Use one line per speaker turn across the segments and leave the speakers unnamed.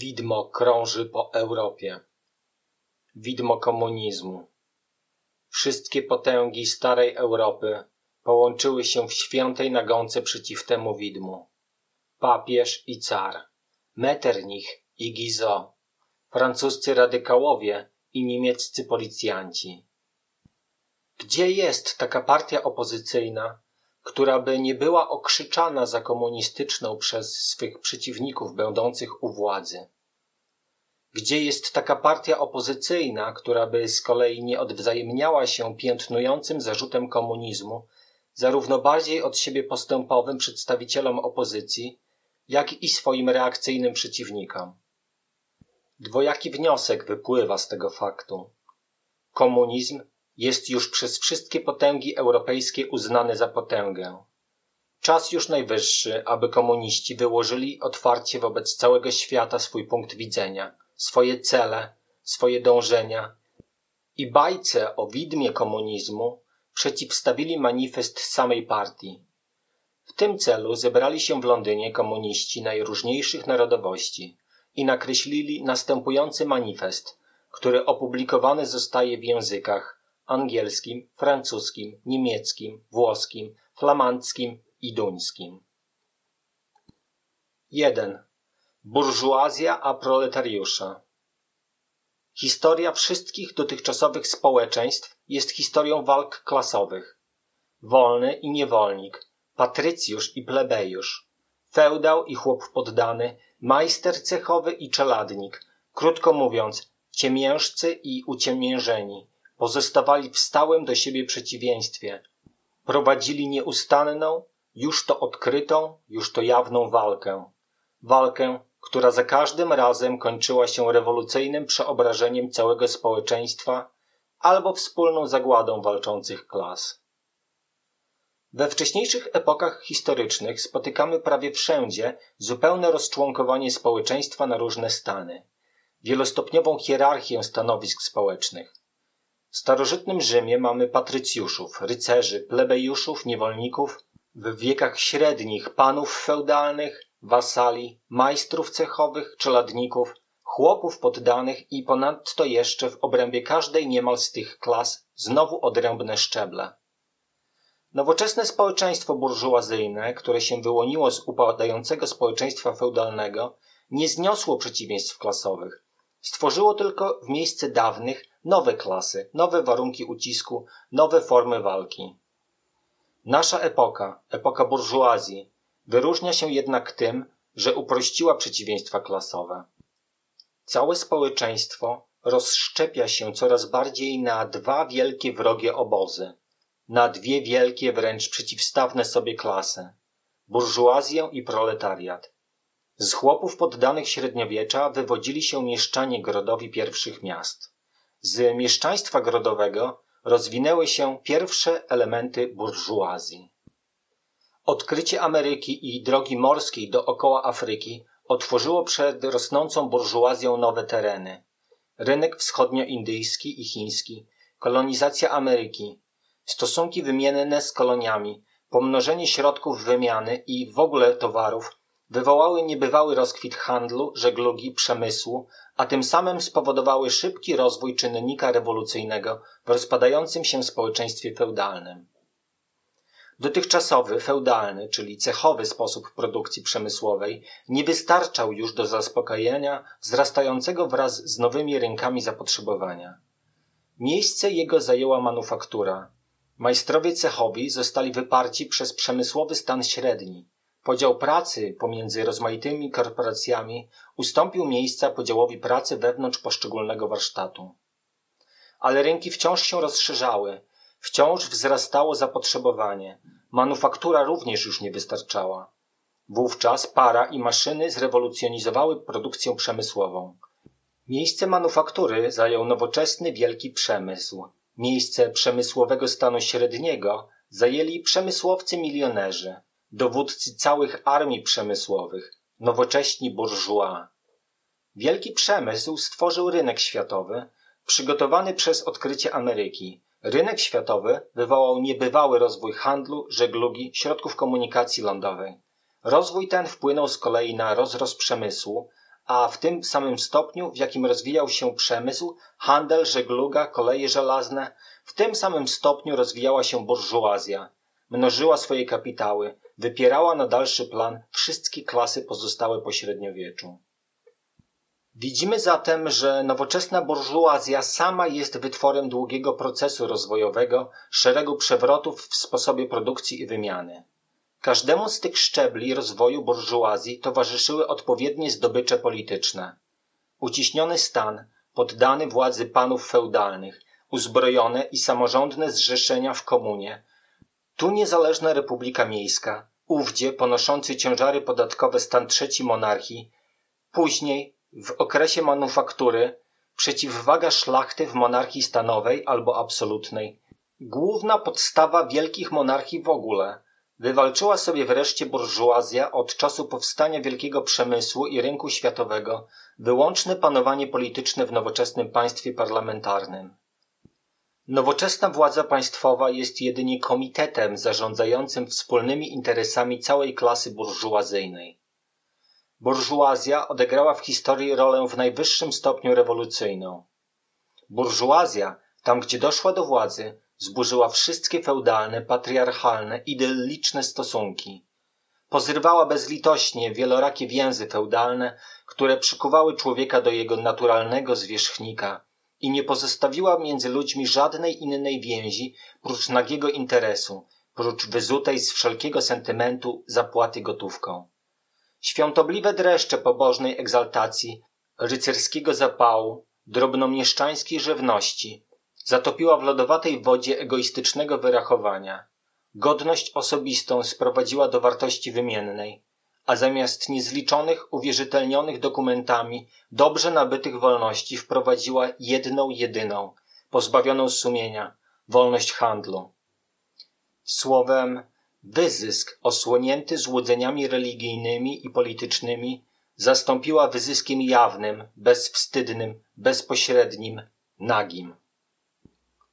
Widmo krąży po Europie. Widmo komunizmu. Wszystkie potęgi starej Europy połączyły się w świętej nagonce przeciw temu widmu. Papież i car, Metternich i Guizot, francuscy radykałowie i niemieccy policjanci. Gdzie jest taka partia opozycyjna, która by nie była okrzyczana za komunistyczną przez swych przeciwników będących u władzy? Gdzie jest taka partia opozycyjna, która by z kolei nie odwzajemniała się piętnującym zarzutem komunizmu, zarówno bardziej od siebie postępowym przedstawicielom opozycji, jak i swoim reakcyjnym przeciwnikom? Dwojaki wniosek wypływa z tego faktu. Komunizm jest już przez wszystkie potęgi europejskie uznany za potęgę. Czas już najwyższy, aby komuniści wyłożyli otwarcie wobec całego świata swój punkt widzenia, swoje cele, swoje dążenia i bajce o widmie komunizmu przeciwstawili manifest samej partii. W tym celu zebrali się w Londynie komuniści najróżniejszych narodowości i nakreślili następujący manifest, który opublikowany zostaje w językach angielskim, francuskim, niemieckim, włoskim, flamandzkim i duńskim. 1. Burżuazja a proletariusza. Historia wszystkich dotychczasowych społeczeństw jest historią walk klasowych. Wolny i niewolnik, patrycjusz i plebejusz, feudał i chłop poddany, majster cechowy i czeladnik, krótko mówiąc, ciemiężcy i uciemiężeni, pozostawali w stałym do siebie przeciwieństwie. Prowadzili nieustanną, już to odkrytą, już to jawną walkę. Walkę, która za każdym razem kończyła się rewolucyjnym przeobrażeniem całego społeczeństwa albo wspólną zagładą walczących klas. We wcześniejszych epokach historycznych spotykamy prawie wszędzie zupełne rozczłonkowanie społeczeństwa na różne stany, wielostopniową hierarchię stanowisk społecznych. W starożytnym Rzymie mamy patrycjuszów, rycerzy, plebejuszów, niewolników, w wiekach średnich panów feudalnych, wasali, majstrów cechowych, czeladników, chłopów poddanych i ponadto jeszcze w obrębie każdej niemal z tych klas znowu odrębne szczeble. Nowoczesne społeczeństwo burżuazyjne, które się wyłoniło z upadającego społeczeństwa feudalnego, nie zniosło przeciwieństw klasowych. Stworzyło tylko w miejsce dawnych nowe klasy, nowe warunki ucisku, nowe formy walki. Nasza epoka, epoka burżuazji, wyróżnia się jednak tym, że uprościła przeciwieństwa klasowe. Całe społeczeństwo rozszczepia się coraz bardziej na dwa wielkie wrogie obozy, na dwie wielkie wręcz przeciwstawne sobie klasy burżuazję i proletariat. Z chłopów poddanych średniowiecza wywodzili się mieszczanie grodowi pierwszych miast. Z mieszczaństwa grodowego rozwinęły się pierwsze elementy burżuazji. Odkrycie Ameryki i drogi morskiej dookoła Afryki otworzyło przed rosnącą burżuazją nowe tereny. Rynek wschodnioindyjski i chiński, kolonizacja Ameryki, stosunki wymienne z koloniami, pomnożenie środków wymiany i w ogóle towarów wywołały niebywały rozkwit handlu, żeglugi, przemysłu, a tym samym spowodowały szybki rozwój czynnika rewolucyjnego w rozpadającym się społeczeństwie feudalnym. Dotychczasowy, feudalny, czyli cechowy sposób produkcji przemysłowej nie wystarczał już do zaspokojenia wzrastającego wraz z nowymi rynkami zapotrzebowania. Miejsce jego zajęła manufaktura. Majstrowie cechowi zostali wyparci przez przemysłowy stan średni. Podział pracy pomiędzy rozmaitymi korporacjami ustąpił miejsca podziałowi pracy wewnątrz poszczególnego warsztatu. Ale rynki wciąż się rozszerzały, wciąż wzrastało zapotrzebowanie, manufaktura również już nie wystarczała. Wówczas para i maszyny zrewolucjonizowały produkcję przemysłową. Miejsce manufaktury zajął nowoczesny wielki przemysł. Miejsce przemysłowego stanu średniego zajęli przemysłowcy milionerzy, dowódcy całych armii przemysłowych, nowocześni bourgeois. Wielki przemysł stworzył rynek światowy, przygotowany przez odkrycie Ameryki. Rynek światowy wywołał niebywały rozwój handlu, żeglugi, środków komunikacji lądowej. Rozwój ten wpłynął z kolei na rozrost przemysłu, a w tym samym stopniu, w jakim rozwijał się przemysł, handel, żegluga, koleje żelazne, w tym samym stopniu rozwijała się burżuazja. Mnożyła swoje kapitały, wypierała na dalszy plan wszystkie klasy pozostałe po średniowieczu. Widzimy zatem, że nowoczesna burżuazja sama jest wytworem długiego procesu rozwojowego, szeregu przewrotów w sposobie produkcji i wymiany. Każdemu z tych szczebli rozwoju burżuazji towarzyszyły odpowiednie zdobycze polityczne. Uciśniony stan, poddany władzy panów feudalnych, uzbrojone i samorządne zrzeszenia w komunie, tu niezależna republika miejska, ówdzie ponoszący ciężary podatkowe stan trzeci monarchii, później w okresie manufaktury przeciwwaga szlachty w monarchii stanowej albo absolutnej, główna podstawa wielkich monarchii w ogóle, wywalczyła sobie wreszcie burżuazja od czasu powstania wielkiego przemysłu i rynku światowego. Wyłączne panowanie polityczne w nowoczesnym państwie parlamentarnym. Nowoczesna władza państwowa jest jedynie komitetem zarządzającym wspólnymi interesami całej klasy burżuazyjnej. Burżuazja odegrała w historii rolę w najwyższym stopniu rewolucyjną. Burżuazja, tam gdzie doszła do władzy, zburzyła wszystkie feudalne, patriarchalne, idylliczne stosunki. Pozrywała bezlitośnie wielorakie więzy feudalne, które przykuwały człowieka do jego naturalnego zwierzchnika i nie pozostawiła między ludźmi żadnej innej więzi prócz nagiego interesu, prócz wyzutej z wszelkiego sentymentu zapłaty gotówką. Świątobliwe dreszcze pobożnej egzaltacji, rycerskiego zapału, drobnomieszczańskiej żywności zatopiła w lodowatej wodzie egoistycznego wyrachowania. Godność osobistą sprowadziła do wartości wymiennej, a zamiast niezliczonych uwierzytelnionych dokumentami dobrze nabytych wolności wprowadziła jedną jedyną, pozbawioną sumienia, wolność handlu. Słowem, Wyzysk, osłonięty złudzeniami religijnymi i politycznymi, zastąpiła wyzyskiem jawnym, bezwstydnym, bezpośrednim, nagim.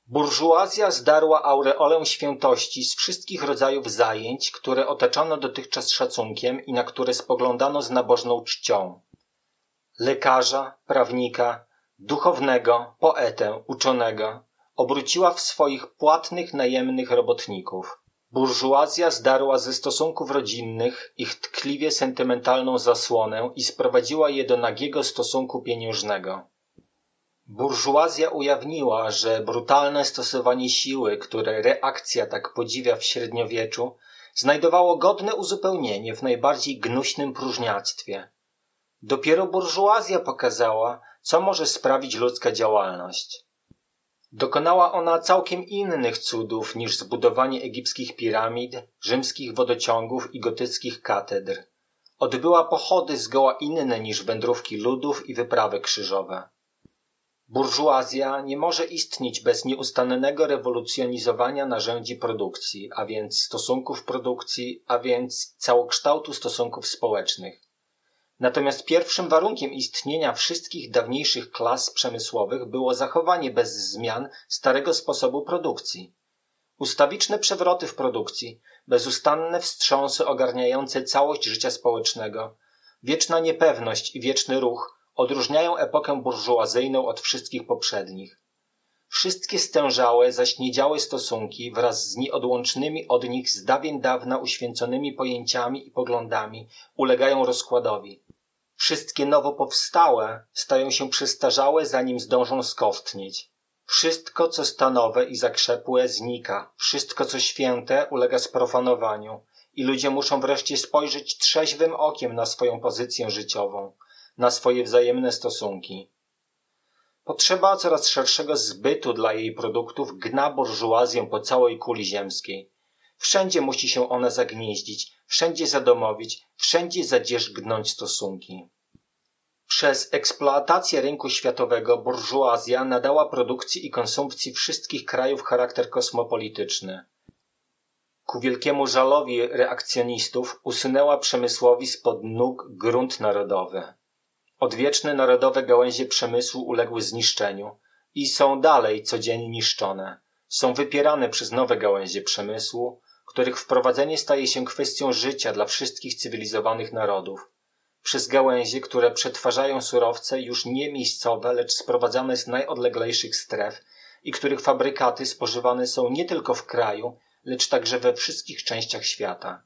Burżuazja zdarła aureolę świętości z wszystkich rodzajów zajęć, które otaczano dotychczas szacunkiem i na które spoglądano z nabożną czcią. Lekarza, prawnika, duchownego, poetę, uczonego obróciła w swoich płatnych najemnych robotników. Burżuazja zdarła ze stosunków rodzinnych ich tkliwie sentymentalną zasłonę i sprowadziła je do nagiego stosunku pieniężnego. Burżuazja ujawniła, że brutalne stosowanie siły, które reakcja tak podziwia w średniowieczu, znajdowało godne uzupełnienie w najbardziej gnuśnym próżniactwie. Dopiero burżuazja pokazała, co może sprawić ludzka działalność. Dokonała ona całkiem innych cudów niż zbudowanie egipskich piramid, rzymskich wodociągów i gotyckich katedr. Odbyła pochody zgoła inne niż wędrówki ludów i wyprawy krzyżowe. Burżuazja nie może istnieć bez nieustannego rewolucjonizowania narzędzi produkcji, a więc stosunków produkcji, a więc całokształtu stosunków społecznych. Natomiast pierwszym warunkiem istnienia wszystkich dawniejszych klas przemysłowych było zachowanie bez zmian starego sposobu produkcji. Ustawiczne przewroty w produkcji, bezustanne wstrząsy ogarniające całość życia społecznego, wieczna niepewność i wieczny ruch odróżniają epokę burżuazyjną od wszystkich poprzednich. Wszystkie stężałe, zaśniedziałe stosunki wraz z nieodłącznymi od nich z dawien dawna uświęconymi pojęciami i poglądami ulegają rozkładowi. Wszystkie nowo powstałe stają się przestarzałe, zanim zdążą skostnieć. Wszystko, co stanowe i zakrzepłe, znika. Wszystko, co święte, ulega sprofanowaniu. I ludzie muszą wreszcie spojrzeć trzeźwym okiem na swoją pozycję życiową, na swoje wzajemne stosunki. Potrzeba coraz szerszego zbytu dla jej produktów gna burżuazję po całej kuli ziemskiej. Wszędzie musi się ona zagnieździć, wszędzie zadomowić, wszędzie zadzierzgnąć stosunki. Przez eksploatację rynku światowego burżuazja nadała produkcji i konsumpcji wszystkich krajów charakter kosmopolityczny. Ku wielkiemu żalowi reakcjonistów usunęła przemysłowi spod nóg grunt narodowy. Odwieczne narodowe gałęzie przemysłu uległy zniszczeniu i są dalej codziennie niszczone. Są wypierane przez nowe gałęzie przemysłu, których wprowadzenie staje się kwestią życia dla wszystkich cywilizowanych narodów. przez gałęzie, które przetwarzają surowce już nie miejscowe, lecz sprowadzane z najodleglejszych stref i których fabrykaty spożywane są nie tylko w kraju, lecz także we wszystkich częściach świata.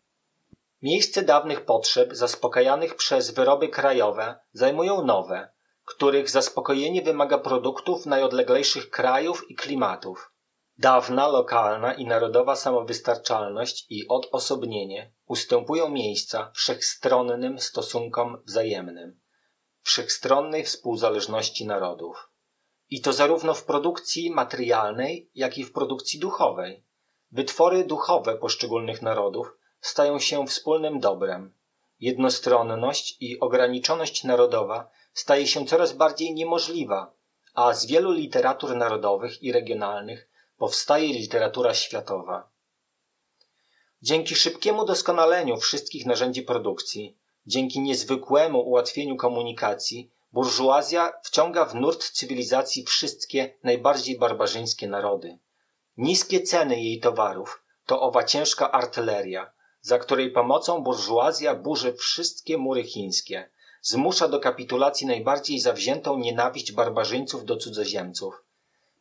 Miejsce dawnych potrzeb zaspokajanych przez wyroby krajowe zajmują nowe, których zaspokojenie wymaga produktów najodleglejszych krajów i klimatów. Dawna, lokalna i narodowa samowystarczalność i odosobnienie ustępują miejsca wszechstronnym stosunkom wzajemnym, wszechstronnej współzależności narodów. I to zarówno w produkcji materialnej, jak i w produkcji duchowej. Wytwory duchowe poszczególnych narodów stają się wspólnym dobrem. Jednostronność i ograniczoność narodowa staje się coraz bardziej niemożliwa, a z wielu literatur narodowych i regionalnych powstaje literatura światowa. Dzięki szybkiemu doskonaleniu wszystkich narzędzi produkcji, dzięki niezwykłemu ułatwieniu komunikacji, burżuazja wciąga w nurt cywilizacji wszystkie najbardziej barbarzyńskie narody. Niskie ceny jej towarów to owa ciężka artyleria, za której pomocą burżuazja burzy wszystkie mury chińskie, zmusza do kapitulacji najbardziej zawziętą nienawiść barbarzyńców do cudzoziemców.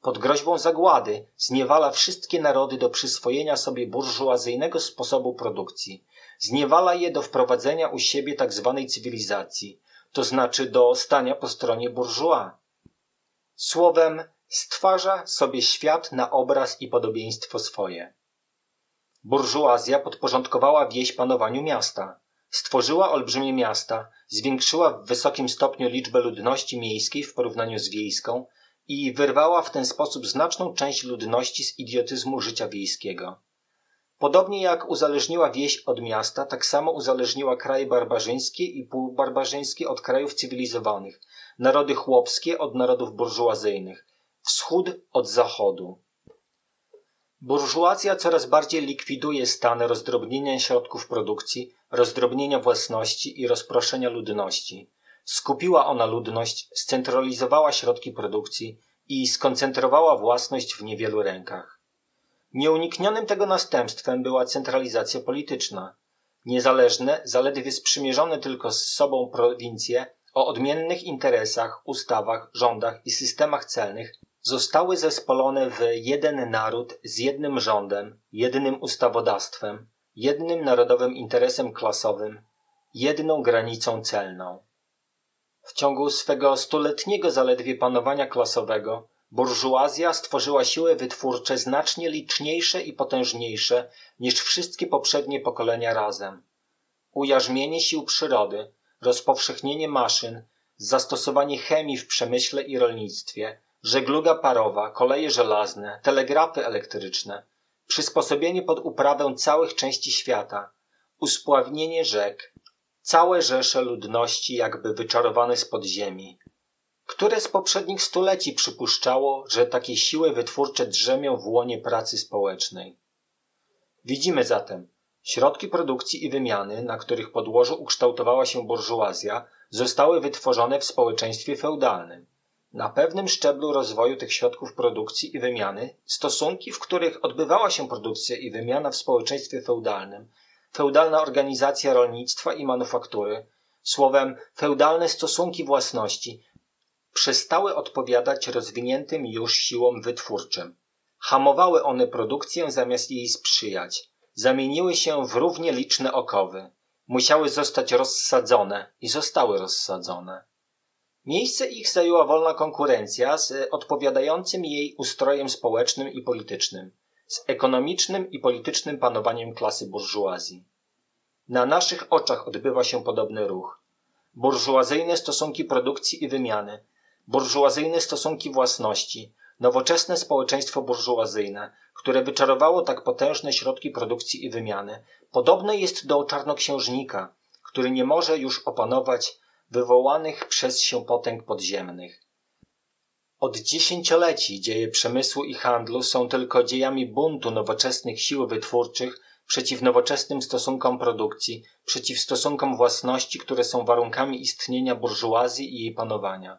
Pod groźbą zagłady zniewala wszystkie narody do przyswojenia sobie burżuazyjnego sposobu produkcji. Zniewala je do wprowadzenia u siebie tak zwanej cywilizacji, to znaczy do stania po stronie burżua. Słowem, stwarza sobie świat na obraz i podobieństwo swoje. Burżuazja podporządkowała wieś panowaniu miasta. Stworzyła olbrzymie miasta, zwiększyła w wysokim stopniu liczbę ludności miejskiej w porównaniu z wiejską i wyrwała w ten sposób znaczną część ludności z idiotyzmu życia wiejskiego. Podobnie jak uzależniła wieś od miasta, tak samo uzależniła kraje barbarzyńskie i półbarbarzyńskie od krajów cywilizowanych, narody chłopskie od narodów burżuazyjnych, wschód od zachodu. Burżuazja coraz bardziej likwiduje stan rozdrobnienia środków produkcji, rozdrobnienia własności i rozproszenia ludności. Skupiła ona ludność, scentralizowała środki produkcji i skoncentrowała własność w niewielu rękach. Nieuniknionym tego następstwem była centralizacja polityczna. Niezależne, zaledwie sprzymierzone tylko z sobą prowincje o odmiennych interesach, ustawach, rządach i systemach celnych zostały zespolone w jeden naród z jednym rządem, jednym ustawodawstwem, jednym narodowym interesem klasowym, jedną granicą celną. W ciągu swego stuletniego zaledwie panowania klasowego burżuazja stworzyła siły wytwórcze znacznie liczniejsze i potężniejsze niż wszystkie poprzednie pokolenia razem. Ujarzmienie sił przyrody, rozpowszechnienie maszyn, zastosowanie chemii w przemyśle i rolnictwie, żegluga parowa, koleje żelazne, telegrafy elektryczne, przysposobienie pod uprawę całych części świata, uspławnienie rzek, całe rzesze ludności jakby wyczarowane z podziemi. Które z poprzednich stuleci przypuszczało, że takie siły wytwórcze drzemią w łonie pracy społecznej? Widzimy zatem, środki produkcji i wymiany, na których podłożu ukształtowała się burżuazja, zostały wytworzone w społeczeństwie feudalnym. Na pewnym szczeblu rozwoju tych środków produkcji i wymiany stosunki, w których odbywała się produkcja i wymiana w społeczeństwie feudalnym, feudalna organizacja rolnictwa i manufaktury, słowem feudalne stosunki własności, przestały odpowiadać rozwiniętym już siłom wytwórczym. Hamowały one produkcję zamiast jej sprzyjać. Zamieniły się w równie liczne okowy. Musiały zostać rozsadzone i zostały rozsadzone. Miejsce ich zajęła wolna konkurencja z odpowiadającym jej ustrojem społecznym i politycznym, z ekonomicznym i politycznym panowaniem klasy burżuazji. Na naszych oczach odbywa się podobny ruch. Burżuazyjne stosunki produkcji i wymiany, burżuazyjne stosunki własności, nowoczesne społeczeństwo burżuazyjne, które wyczarowało tak potężne środki produkcji i wymiany, podobne jest do czarnoksiężnika, który nie może już opanować wywołanych przez się potęg podziemnych. Od dziesięcioleci dzieje przemysłu i handlu są tylko dziejami buntu nowoczesnych sił wytwórczych przeciw nowoczesnym stosunkom produkcji, przeciw stosunkom własności, które są warunkami istnienia burżuazji i jej panowania.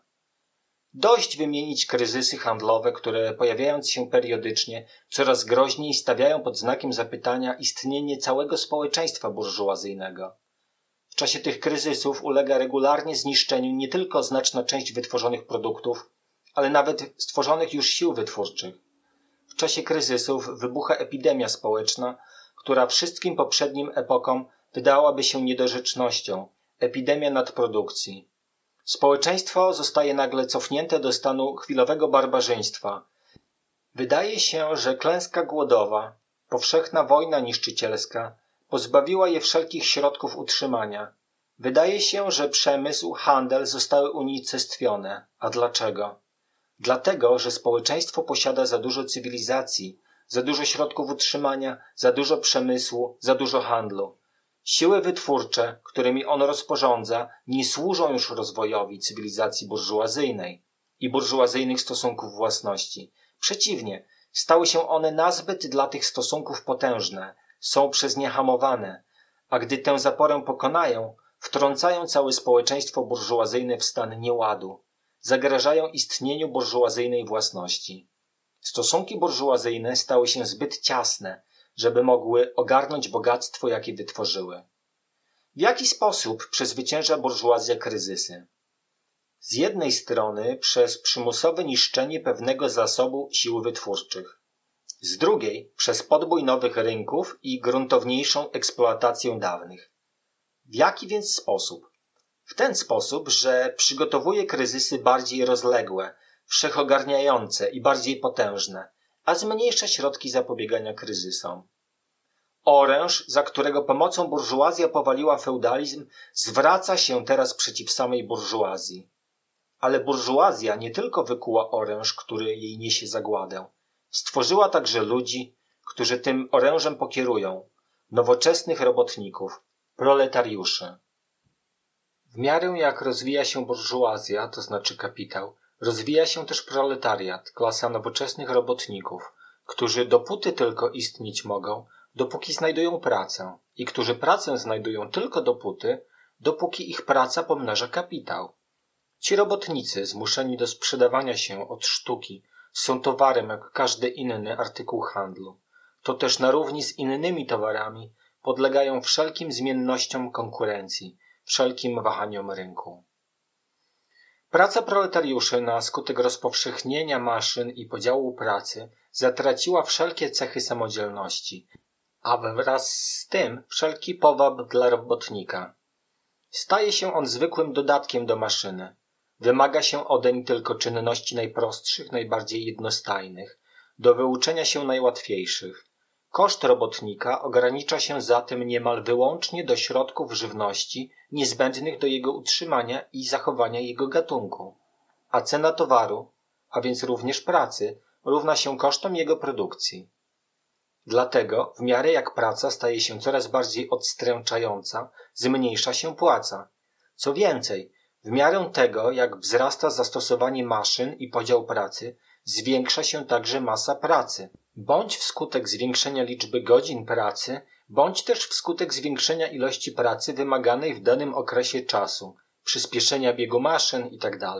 Dość wymienić kryzysy handlowe, które pojawiając się periodycznie, coraz groźniej stawiają pod znakiem zapytania istnienie całego społeczeństwa burżuazyjnego czasie tych kryzysów ulega regularnie zniszczeniu nie tylko znaczna część wytworzonych produktów, ale nawet stworzonych już sił wytwórczych. W czasie kryzysów wybucha epidemia społeczna, która wszystkim poprzednim epokom wydałaby się niedorzecznością epidemia nadprodukcji. Społeczeństwo zostaje nagle cofnięte do stanu chwilowego barbarzyństwa. Wydaje się, że klęska głodowa, powszechna wojna niszczycielska pozbawiła je wszelkich środków utrzymania. Wydaje się, że przemysł, handel zostały unicestwione. A dlaczego? Dlatego, że społeczeństwo posiada za dużo cywilizacji, za dużo środków utrzymania, za dużo przemysłu, za dużo handlu. Siły wytwórcze, którymi on rozporządza, nie służą już rozwojowi cywilizacji burżuazyjnej i burżuazyjnych stosunków własności. Przeciwnie, stały się one nazbyt dla tych stosunków potężne, są przez nie hamowane, a gdy tę zaporę pokonają, wtrącają całe społeczeństwo burżuazyjne w stan nieładu, zagrażają istnieniu burżuazyjnej własności. Stosunki burżuazyjne stały się zbyt ciasne, żeby mogły ogarnąć bogactwo, jakie wytworzyły. W jaki sposób przezwycięża burżuazja kryzysy? Z jednej strony przez przymusowe niszczenie pewnego zasobu sił wytwórczych, z drugiej przez podbój nowych rynków i gruntowniejszą eksploatację dawnych. W jaki więc sposób? W ten sposób, że przygotowuje kryzysy bardziej rozległe, wszechogarniające i bardziej potężne, a zmniejsza środki zapobiegania kryzysom. Oręż, za którego pomocą burżuazja powaliła feudalizm, zwraca się teraz przeciw samej burżuazji. Ale burżuazja nie tylko wykuła oręż, który jej niesie zagładę. Stworzyła także ludzi, którzy tym orężem pokierują, nowoczesnych robotników, proletariuszy. W miarę jak rozwija się burżuazja, to znaczy kapitał, rozwija się też proletariat, klasa nowoczesnych robotników, którzy dopóty tylko istnieć mogą, dopóki znajdują pracę i którzy pracę znajdują tylko dopóty, dopóki ich praca pomnaża kapitał. Ci robotnicy zmuszeni do sprzedawania się od sztuki są towarem jak każdy inny artykuł handlu. To też na równi z innymi towarami podlegają wszelkim zmiennościom konkurencji, wszelkim wahaniom rynku. Praca proletariuszy na skutek rozpowszechnienia maszyn i podziału pracy zatraciła wszelkie cechy samodzielności, a wraz z tym wszelki powab dla robotnika. Staje się on zwykłym dodatkiem do maszyny. Wymaga się odeń tylko czynności najprostszych, najbardziej jednostajnych, do wyuczenia się najłatwiejszych. Koszt robotnika ogranicza się zatem niemal wyłącznie do środków żywności niezbędnych do jego utrzymania i zachowania jego gatunku, a cena towaru, a więc również pracy, równa się kosztom jego produkcji. Dlatego, w miarę jak praca staje się coraz bardziej odstręczająca, zmniejsza się płaca. Co więcej, w miarę tego, jak wzrasta zastosowanie maszyn i podział pracy, zwiększa się także masa pracy, bądź wskutek zwiększenia liczby godzin pracy, bądź też wskutek zwiększenia ilości pracy wymaganej w danym okresie czasu, przyspieszenia biegu maszyn itd. Tak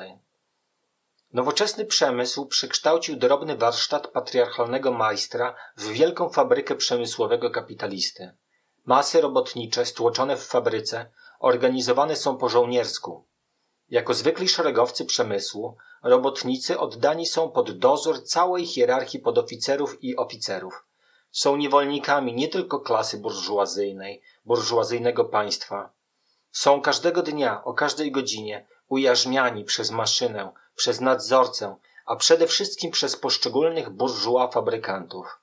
Nowoczesny przemysł przekształcił drobny warsztat patriarchalnego majstra w wielką fabrykę przemysłowego kapitalisty. Masy robotnicze stłoczone w fabryce organizowane są po żołniersku. Jako zwykli szeregowcy przemysłu, robotnicy oddani są pod dozór całej hierarchii podoficerów i oficerów. Są niewolnikami nie tylko klasy burżuazyjnej, burżuazyjnego państwa. Są każdego dnia, o każdej godzinie ujarzmiani przez maszynę, przez nadzorcę, a przede wszystkim przez poszczególnych burżua fabrykantów.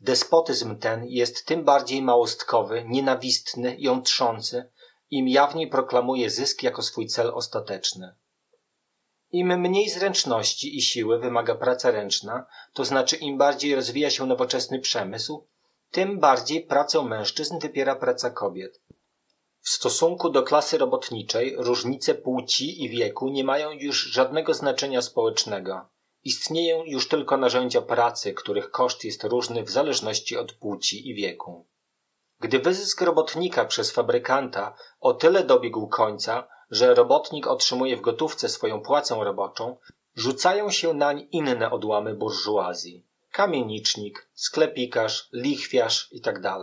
Despotyzm ten jest tym bardziej małostkowy, nienawistny jątrzący, im jawniej proklamuje zysk jako swój cel ostateczny. Im mniej zręczności i siły wymaga praca ręczna, to znaczy im bardziej rozwija się nowoczesny przemysł, tym bardziej pracę mężczyzn wypiera praca kobiet. W stosunku do klasy robotniczej różnice płci i wieku nie mają już żadnego znaczenia społecznego. Istnieją już tylko narzędzia pracy, których koszt jest różny w zależności od płci i wieku. Gdy wyzysk robotnika przez fabrykanta o tyle dobiegł końca, że robotnik otrzymuje w gotówce swoją płacę roboczą, rzucają się nań inne odłamy burżuazji. Kamienicznik, sklepikarz, lichwiarz itd.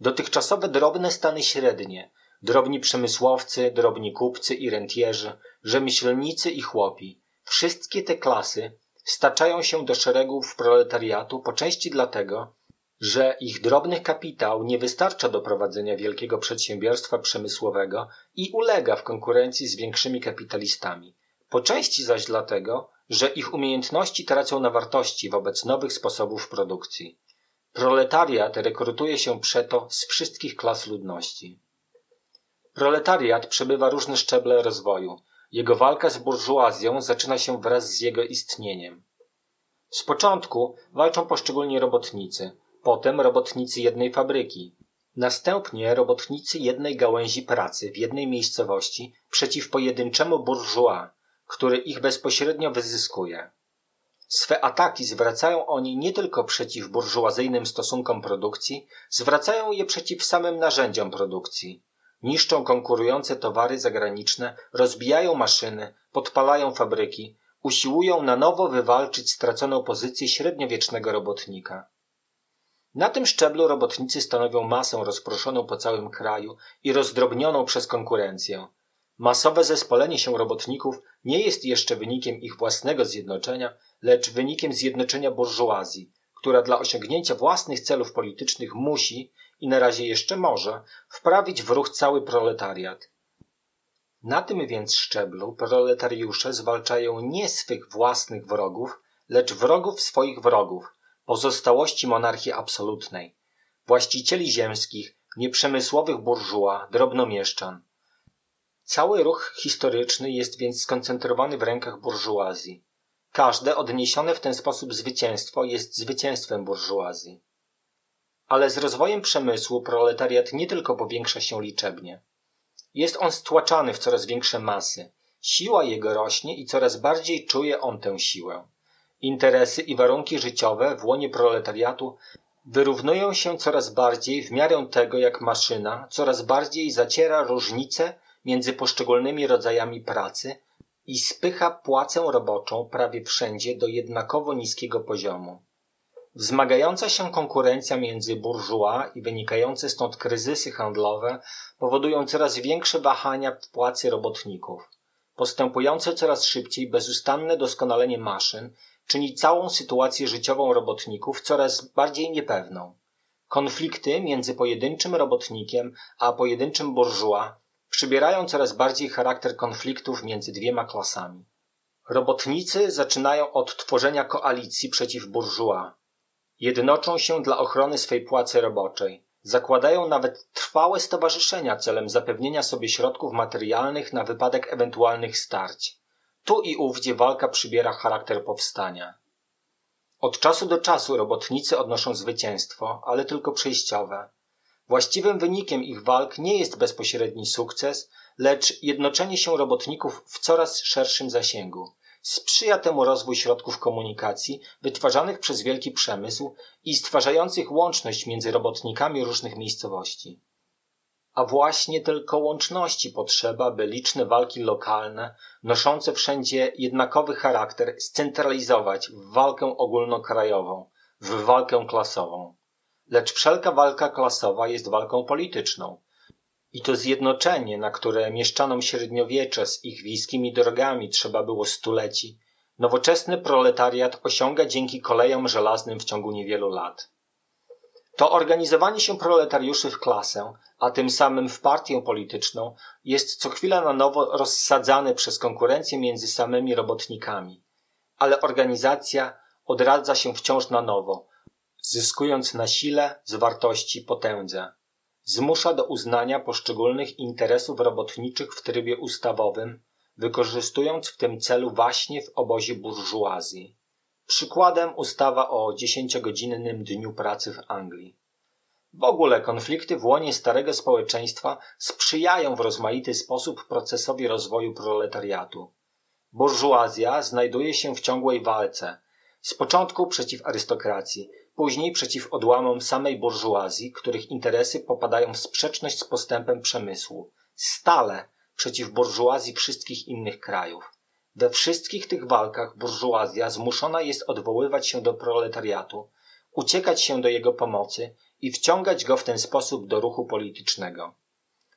Dotychczasowe drobne stany średnie, drobni przemysłowcy, drobni kupcy i rentierzy, rzemieślnicy i chłopi. Wszystkie te klasy staczają się do szeregów proletariatu po części dlatego, że ich drobny kapitał nie wystarcza do prowadzenia wielkiego przedsiębiorstwa przemysłowego i ulega w konkurencji z większymi kapitalistami. Po części zaś dlatego, że ich umiejętności tracą na wartości wobec nowych sposobów produkcji. Proletariat rekrutuje się przeto z wszystkich klas ludności. Proletariat przebywa różne szczeble rozwoju. Jego walka z burżuazją zaczyna się wraz z jego istnieniem. Z początku walczą poszczególni robotnicy, potem robotnicy jednej fabryki, następnie robotnicy jednej gałęzi pracy w jednej miejscowości przeciw pojedynczemu bourgeois, który ich bezpośrednio wyzyskuje. Swe ataki zwracają oni nie tylko przeciw burżuazyjnym stosunkom produkcji, zwracają je przeciw samym narzędziom produkcji. Niszczą konkurujące towary zagraniczne, rozbijają maszyny, podpalają fabryki, usiłują na nowo wywalczyć straconą pozycję średniowiecznego robotnika. Na tym szczeblu robotnicy stanowią masę rozproszoną po całym kraju i rozdrobnioną przez konkurencję. Masowe zespolenie się robotników nie jest jeszcze wynikiem ich własnego zjednoczenia, lecz wynikiem zjednoczenia burżuazji, która dla osiągnięcia własnych celów politycznych musi i na razie jeszcze może wprawić w ruch cały proletariat. Na tym więc szczeblu proletariusze zwalczają nie swych własnych wrogów, lecz wrogów swoich wrogów, pozostałości monarchii absolutnej, właścicieli ziemskich, nieprzemysłowych burżuła, drobnomieszczan. Cały ruch historyczny jest więc skoncentrowany w rękach burżuazji. Każde odniesione w ten sposób zwycięstwo jest zwycięstwem burżuazji. Ale z rozwojem przemysłu proletariat nie tylko powiększa się liczebnie. Jest on stłaczany w coraz większe masy. Siła jego rośnie i coraz bardziej czuje on tę siłę. Interesy i warunki życiowe w łonie proletariatu wyrównują się coraz bardziej w miarę tego, jak maszyna coraz bardziej zaciera różnice między poszczególnymi rodzajami pracy i spycha płacę roboczą prawie wszędzie do jednakowo niskiego poziomu. Wzmagająca się konkurencja między bourgeois i wynikające stąd kryzysy handlowe powodują coraz większe wahania w płacy robotników. Postępujące coraz szybciej bezustanne doskonalenie maszyn czyni całą sytuację życiową robotników coraz bardziej niepewną. Konflikty między pojedynczym robotnikiem a pojedynczym bourgeois przybierają coraz bardziej charakter konfliktów między dwiema klasami. Robotnicy zaczynają od tworzenia koalicji przeciw bourgeois. Jednoczą się dla ochrony swej płacy roboczej. Zakładają nawet trwałe stowarzyszenia celem zapewnienia sobie środków materialnych na wypadek ewentualnych starć. Tu i ówdzie walka przybiera charakter powstania. Od czasu do czasu robotnicy odnoszą zwycięstwo, ale tylko przejściowe. Właściwym wynikiem ich walk nie jest bezpośredni sukces, lecz jednoczenie się robotników w coraz szerszym zasięgu. Sprzyja temu rozwój środków komunikacji wytwarzanych przez wielki przemysł i stwarzających łączność między robotnikami różnych miejscowości. A właśnie tylko łączności potrzeba, by liczne walki lokalne, noszące wszędzie jednakowy charakter, scentralizować w walkę ogólnokrajową, w walkę klasową. Lecz wszelka walka klasowa jest walką polityczną. I to zjednoczenie, na które mieszczanom średniowiecze z ich wiejskimi drogami trzeba było stuleci, nowoczesny proletariat osiąga dzięki kolejom żelaznym w ciągu niewielu lat. To organizowanie się proletariuszy w klasę, a tym samym w partię polityczną, jest co chwila na nowo rozsadzane przez konkurencję między samymi robotnikami. Ale organizacja odradza się wciąż na nowo, zyskując na sile, zwartości, potędze. Zmusza do uznania poszczególnych interesów robotniczych w trybie ustawowym, wykorzystując w tym celu właśnie w obozie burżuazji. Przykładem ustawa o dziesięciogodzinnym dniu pracy w Anglii. W ogóle konflikty w łonie starego społeczeństwa sprzyjają w rozmaity sposób procesowi rozwoju proletariatu. Burżuazja znajduje się w ciągłej walce, z początku przeciw arystokracji, później przeciw odłamom samej burżuazji, których interesy popadają w sprzeczność z postępem przemysłu, stale przeciw burżuazji wszystkich innych krajów. We wszystkich tych walkach burżuazja zmuszona jest odwoływać się do proletariatu, uciekać się do jego pomocy i wciągać go w ten sposób do ruchu politycznego.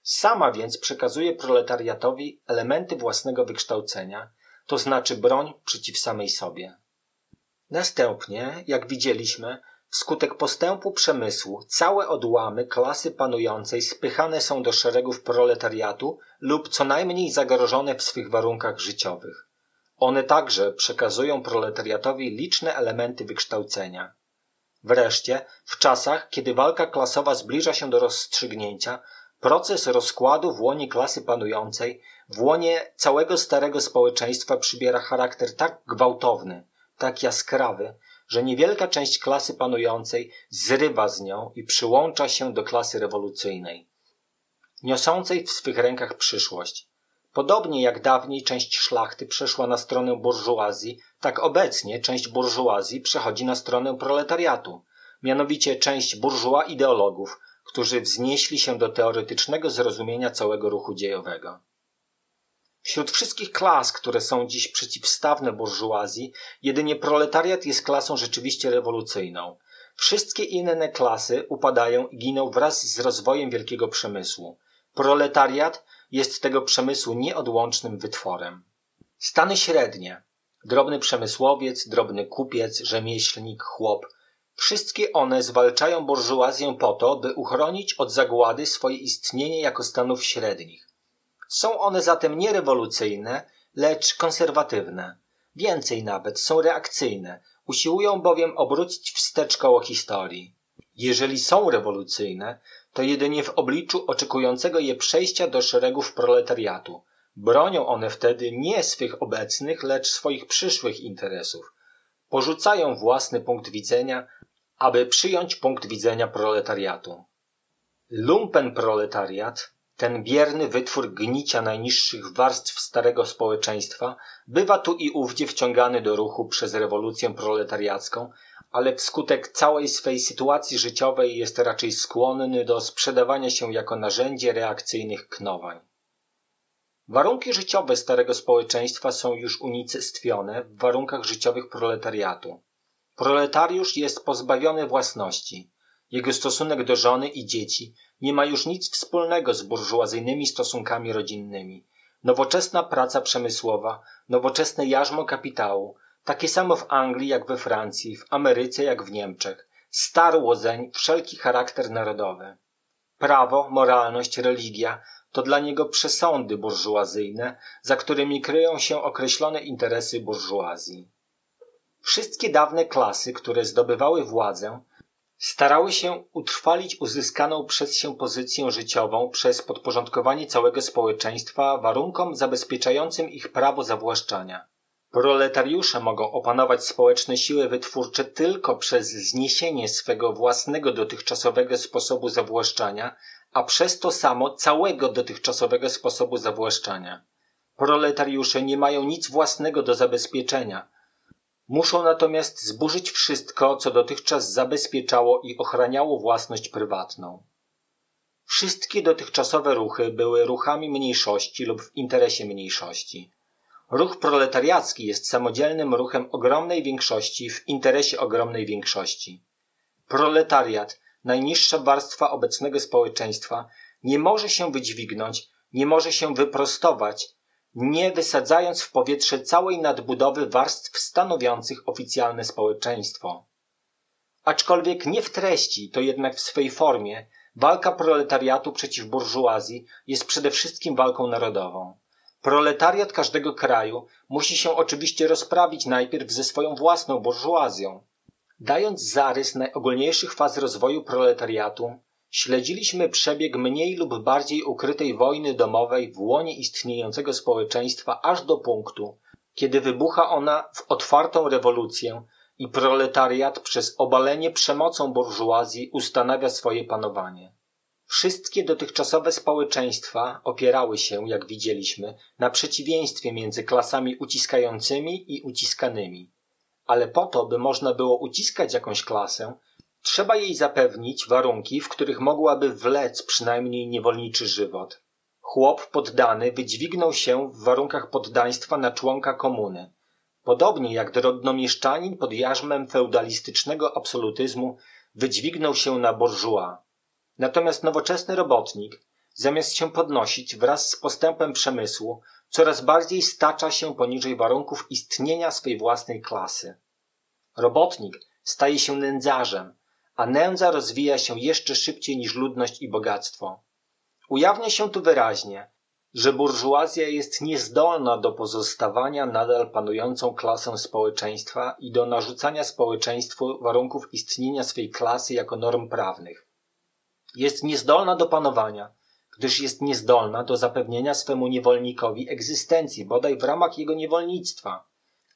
Sama więc przekazuje proletariatowi elementy własnego wykształcenia, to znaczy broń przeciw samej sobie. Następnie, jak widzieliśmy, wskutek postępu przemysłu całe odłamy klasy panującej spychane są do szeregów proletariatu lub co najmniej zagrożone w swych warunkach życiowych. One także przekazują proletariatowi liczne elementy wykształcenia. Wreszcie, w czasach, kiedy walka klasowa zbliża się do rozstrzygnięcia, proces rozkładu w łonie klasy panującej, w łonie całego starego społeczeństwa przybiera charakter tak gwałtowny, tak jaskrawy, że niewielka część klasy panującej zrywa z nią i przyłącza się do klasy rewolucyjnej, niosącej w swych rękach przyszłość. Podobnie jak dawniej część szlachty przeszła na stronę burżuazji, tak obecnie część burżuazji przechodzi na stronę proletariatu, mianowicie część burżua ideologów, którzy wznieśli się do teoretycznego zrozumienia całego ruchu dziejowego. Wśród wszystkich klas, które są dziś przeciwstawne burżuazji, jedynie proletariat jest klasą rzeczywiście rewolucyjną. Wszystkie inne klasy upadają i giną wraz z rozwojem wielkiego przemysłu. Proletariat jest tego przemysłu nieodłącznym wytworem. Stany średnie, drobny przemysłowiec, drobny kupiec, rzemieślnik, chłop, wszystkie one zwalczają burżuazję po to, by uchronić od zagłady swoje istnienie jako stanów średnich. Są one zatem nie rewolucyjne, lecz konserwatywne. Więcej nawet, są reakcyjne, usiłują bowiem obrócić wstecz koło historii. Jeżeli są rewolucyjne, to jedynie w obliczu oczekującego je przejścia do szeregów proletariatu. Bronią one wtedy nie swych obecnych, lecz swoich przyszłych interesów. Porzucają własny punkt widzenia, aby przyjąć punkt widzenia proletariatu. Lumpen proletariat, ten bierny wytwór gnicia najniższych warstw starego społeczeństwa, bywa tu i ówdzie wciągany do ruchu przez rewolucję proletariacką, ale wskutek całej swej sytuacji życiowej jest raczej skłonny do sprzedawania się jako narzędzie reakcyjnych knowań. Warunki życiowe starego społeczeństwa są już unicestwione w warunkach życiowych proletariatu. Proletariusz jest pozbawiony własności. Jego stosunek do żony i dzieci nie ma już nic wspólnego z burżuazyjnymi stosunkami rodzinnymi. Nowoczesna praca przemysłowa, nowoczesne jarzmo kapitału, takie samo w Anglii jak we Francji, w Ameryce jak w Niemczech, starło zeń wszelki charakter narodowy. Prawo, moralność, religia to dla niego przesądy burżuazyjne, za którymi kryją się określone interesy burżuazji. Wszystkie dawne klasy, które zdobywały władzę, starały się utrwalić uzyskaną przez się pozycję życiową przez podporządkowanie całego społeczeństwa warunkom zabezpieczającym ich prawo zawłaszczania. Proletariusze mogą opanować społeczne siły wytwórcze tylko przez zniesienie swego własnego dotychczasowego sposobu zawłaszczania, a przez to samo całego dotychczasowego sposobu zawłaszczania. Proletariusze nie mają nic własnego do zabezpieczenia. Muszą natomiast zburzyć wszystko, co dotychczas zabezpieczało i ochraniało własność prywatną. Wszystkie dotychczasowe ruchy były ruchami mniejszości lub w interesie mniejszości. Ruch proletariacki jest samodzielnym ruchem ogromnej większości w interesie ogromnej większości. Proletariat, najniższa warstwa obecnego społeczeństwa, nie może się wydźwignąć, nie może się wyprostować, nie wysadzając w powietrze całej nadbudowy warstw stanowiących oficjalne społeczeństwo. Aczkolwiek nie w treści, to jednak w swej formie, walka proletariatu przeciw burżuazji jest przede wszystkim walką narodową. Proletariat każdego kraju musi się oczywiście rozprawić najpierw ze swoją własną burżuazją. Dając zarys najogólniejszych faz rozwoju proletariatu, śledziliśmy przebieg mniej lub bardziej ukrytej wojny domowej w łonie istniejącego społeczeństwa aż do punktu, kiedy wybucha ona w otwartą rewolucję i proletariat przez obalenie przemocą burżuazji ustanawia swoje panowanie. Wszystkie dotychczasowe społeczeństwa opierały się, jak widzieliśmy, na przeciwieństwie między klasami uciskającymi i uciskanymi. Ale po to, by można było uciskać jakąś klasę, trzeba jej zapewnić warunki, w których mogłaby wlec przynajmniej niewolniczy żywot. Chłop poddany wydźwignął się w warunkach poddaństwa na członka komuny. Podobnie jak drobnomieszczanin pod jarzmem feudalistycznego absolutyzmu wydźwignął się na bourgeois. Natomiast nowoczesny robotnik, zamiast się podnosić wraz z postępem przemysłu, coraz bardziej stacza się poniżej warunków istnienia swej własnej klasy. Robotnik staje się nędzarzem, a nędza rozwija się jeszcze szybciej niż ludność i bogactwo. Ujawnia się tu wyraźnie, że burżuazja jest niezdolna do pozostawania nadal panującą klasą społeczeństwa i do narzucania społeczeństwu warunków istnienia swej klasy jako norm prawnych. Jest niezdolna do panowania, gdyż jest niezdolna do zapewnienia swemu niewolnikowi egzystencji, bodaj w ramach jego niewolnictwa,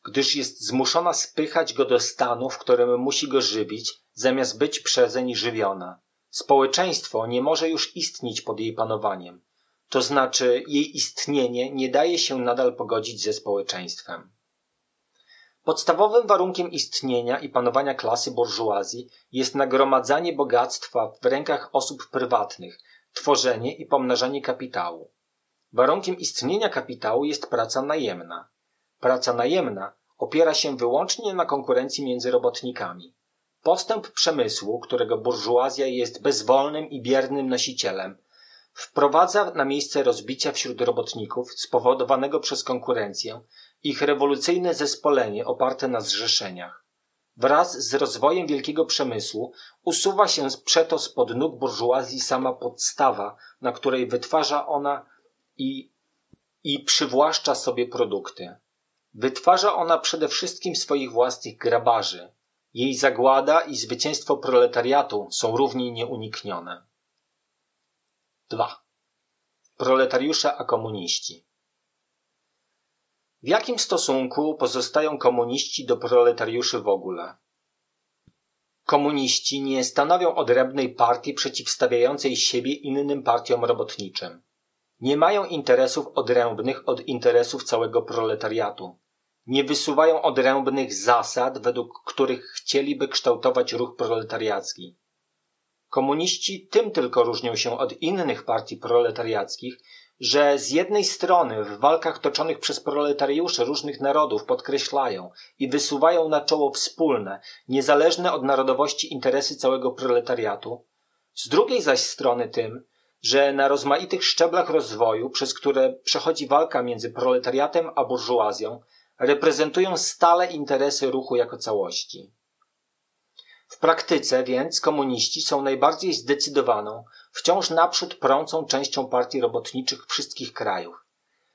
gdyż jest zmuszona spychać go do stanu, w którym musi go żywić, zamiast być przezeń żywiona. Społeczeństwo nie może już istnieć pod jej panowaniem, to znaczy jej istnienie nie daje się nadal pogodzić ze społeczeństwem. Podstawowym warunkiem istnienia i panowania klasy burżuazji jest nagromadzanie bogactwa w rękach osób prywatnych, tworzenie i pomnażanie kapitału. Warunkiem istnienia kapitału jest praca najemna. Praca najemna opiera się wyłącznie na konkurencji między robotnikami. Postęp przemysłu, którego burżuazja jest bezwolnym i biernym nosicielem, wprowadza na miejsce rozbicia wśród robotników spowodowanego przez konkurencję ich rewolucyjne zespolenie oparte na zrzeszeniach. Wraz z rozwojem wielkiego przemysłu usuwa się przeto spod nóg burżuazji sama podstawa, na której wytwarza ona i, i przywłaszcza sobie produkty. Wytwarza ona przede wszystkim swoich własnych grabarzy. Jej zagłada i zwycięstwo proletariatu są równie nieuniknione. 2. Proletariusze a komuniści. W jakim stosunku pozostają komuniści do proletariuszy w ogóle? Komuniści nie stanowią odrębnej partii przeciwstawiającej siebie innym partiom robotniczym. Nie mają interesów odrębnych od interesów całego proletariatu. Nie wysuwają odrębnych zasad, według których chcieliby kształtować ruch proletariacki. Komuniści tym tylko różnią się od innych partii proletariackich, że z jednej strony w walkach toczonych przez proletariusze różnych narodów podkreślają i wysuwają na czoło wspólne, niezależne od narodowości interesy całego proletariatu, z drugiej zaś strony tym, że na rozmaitych szczeblach rozwoju, przez które przechodzi walka między proletariatem a burżuazją, reprezentują stale interesy ruchu jako całości. W praktyce więc komuniści są najbardziej zdecydowaną, wciąż naprzód prącą częścią partii robotniczych wszystkich krajów.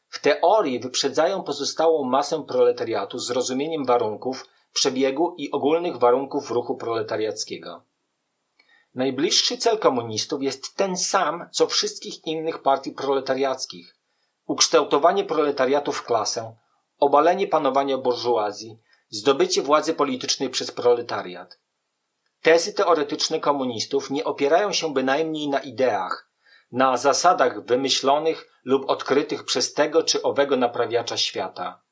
W teorii wyprzedzają pozostałą masę proletariatu z rozumieniem warunków, przebiegu i ogólnych warunków ruchu proletariackiego. Najbliższy cel komunistów jest ten sam, co wszystkich innych partii proletariackich. Ukształtowanie proletariatu w klasę, obalenie panowania burżuazji, zdobycie władzy politycznej przez proletariat. Tezy teoretyczne komunistów nie opierają się bynajmniej na ideach, na zasadach wymyślonych lub odkrytych przez tego czy owego naprawiacza świata.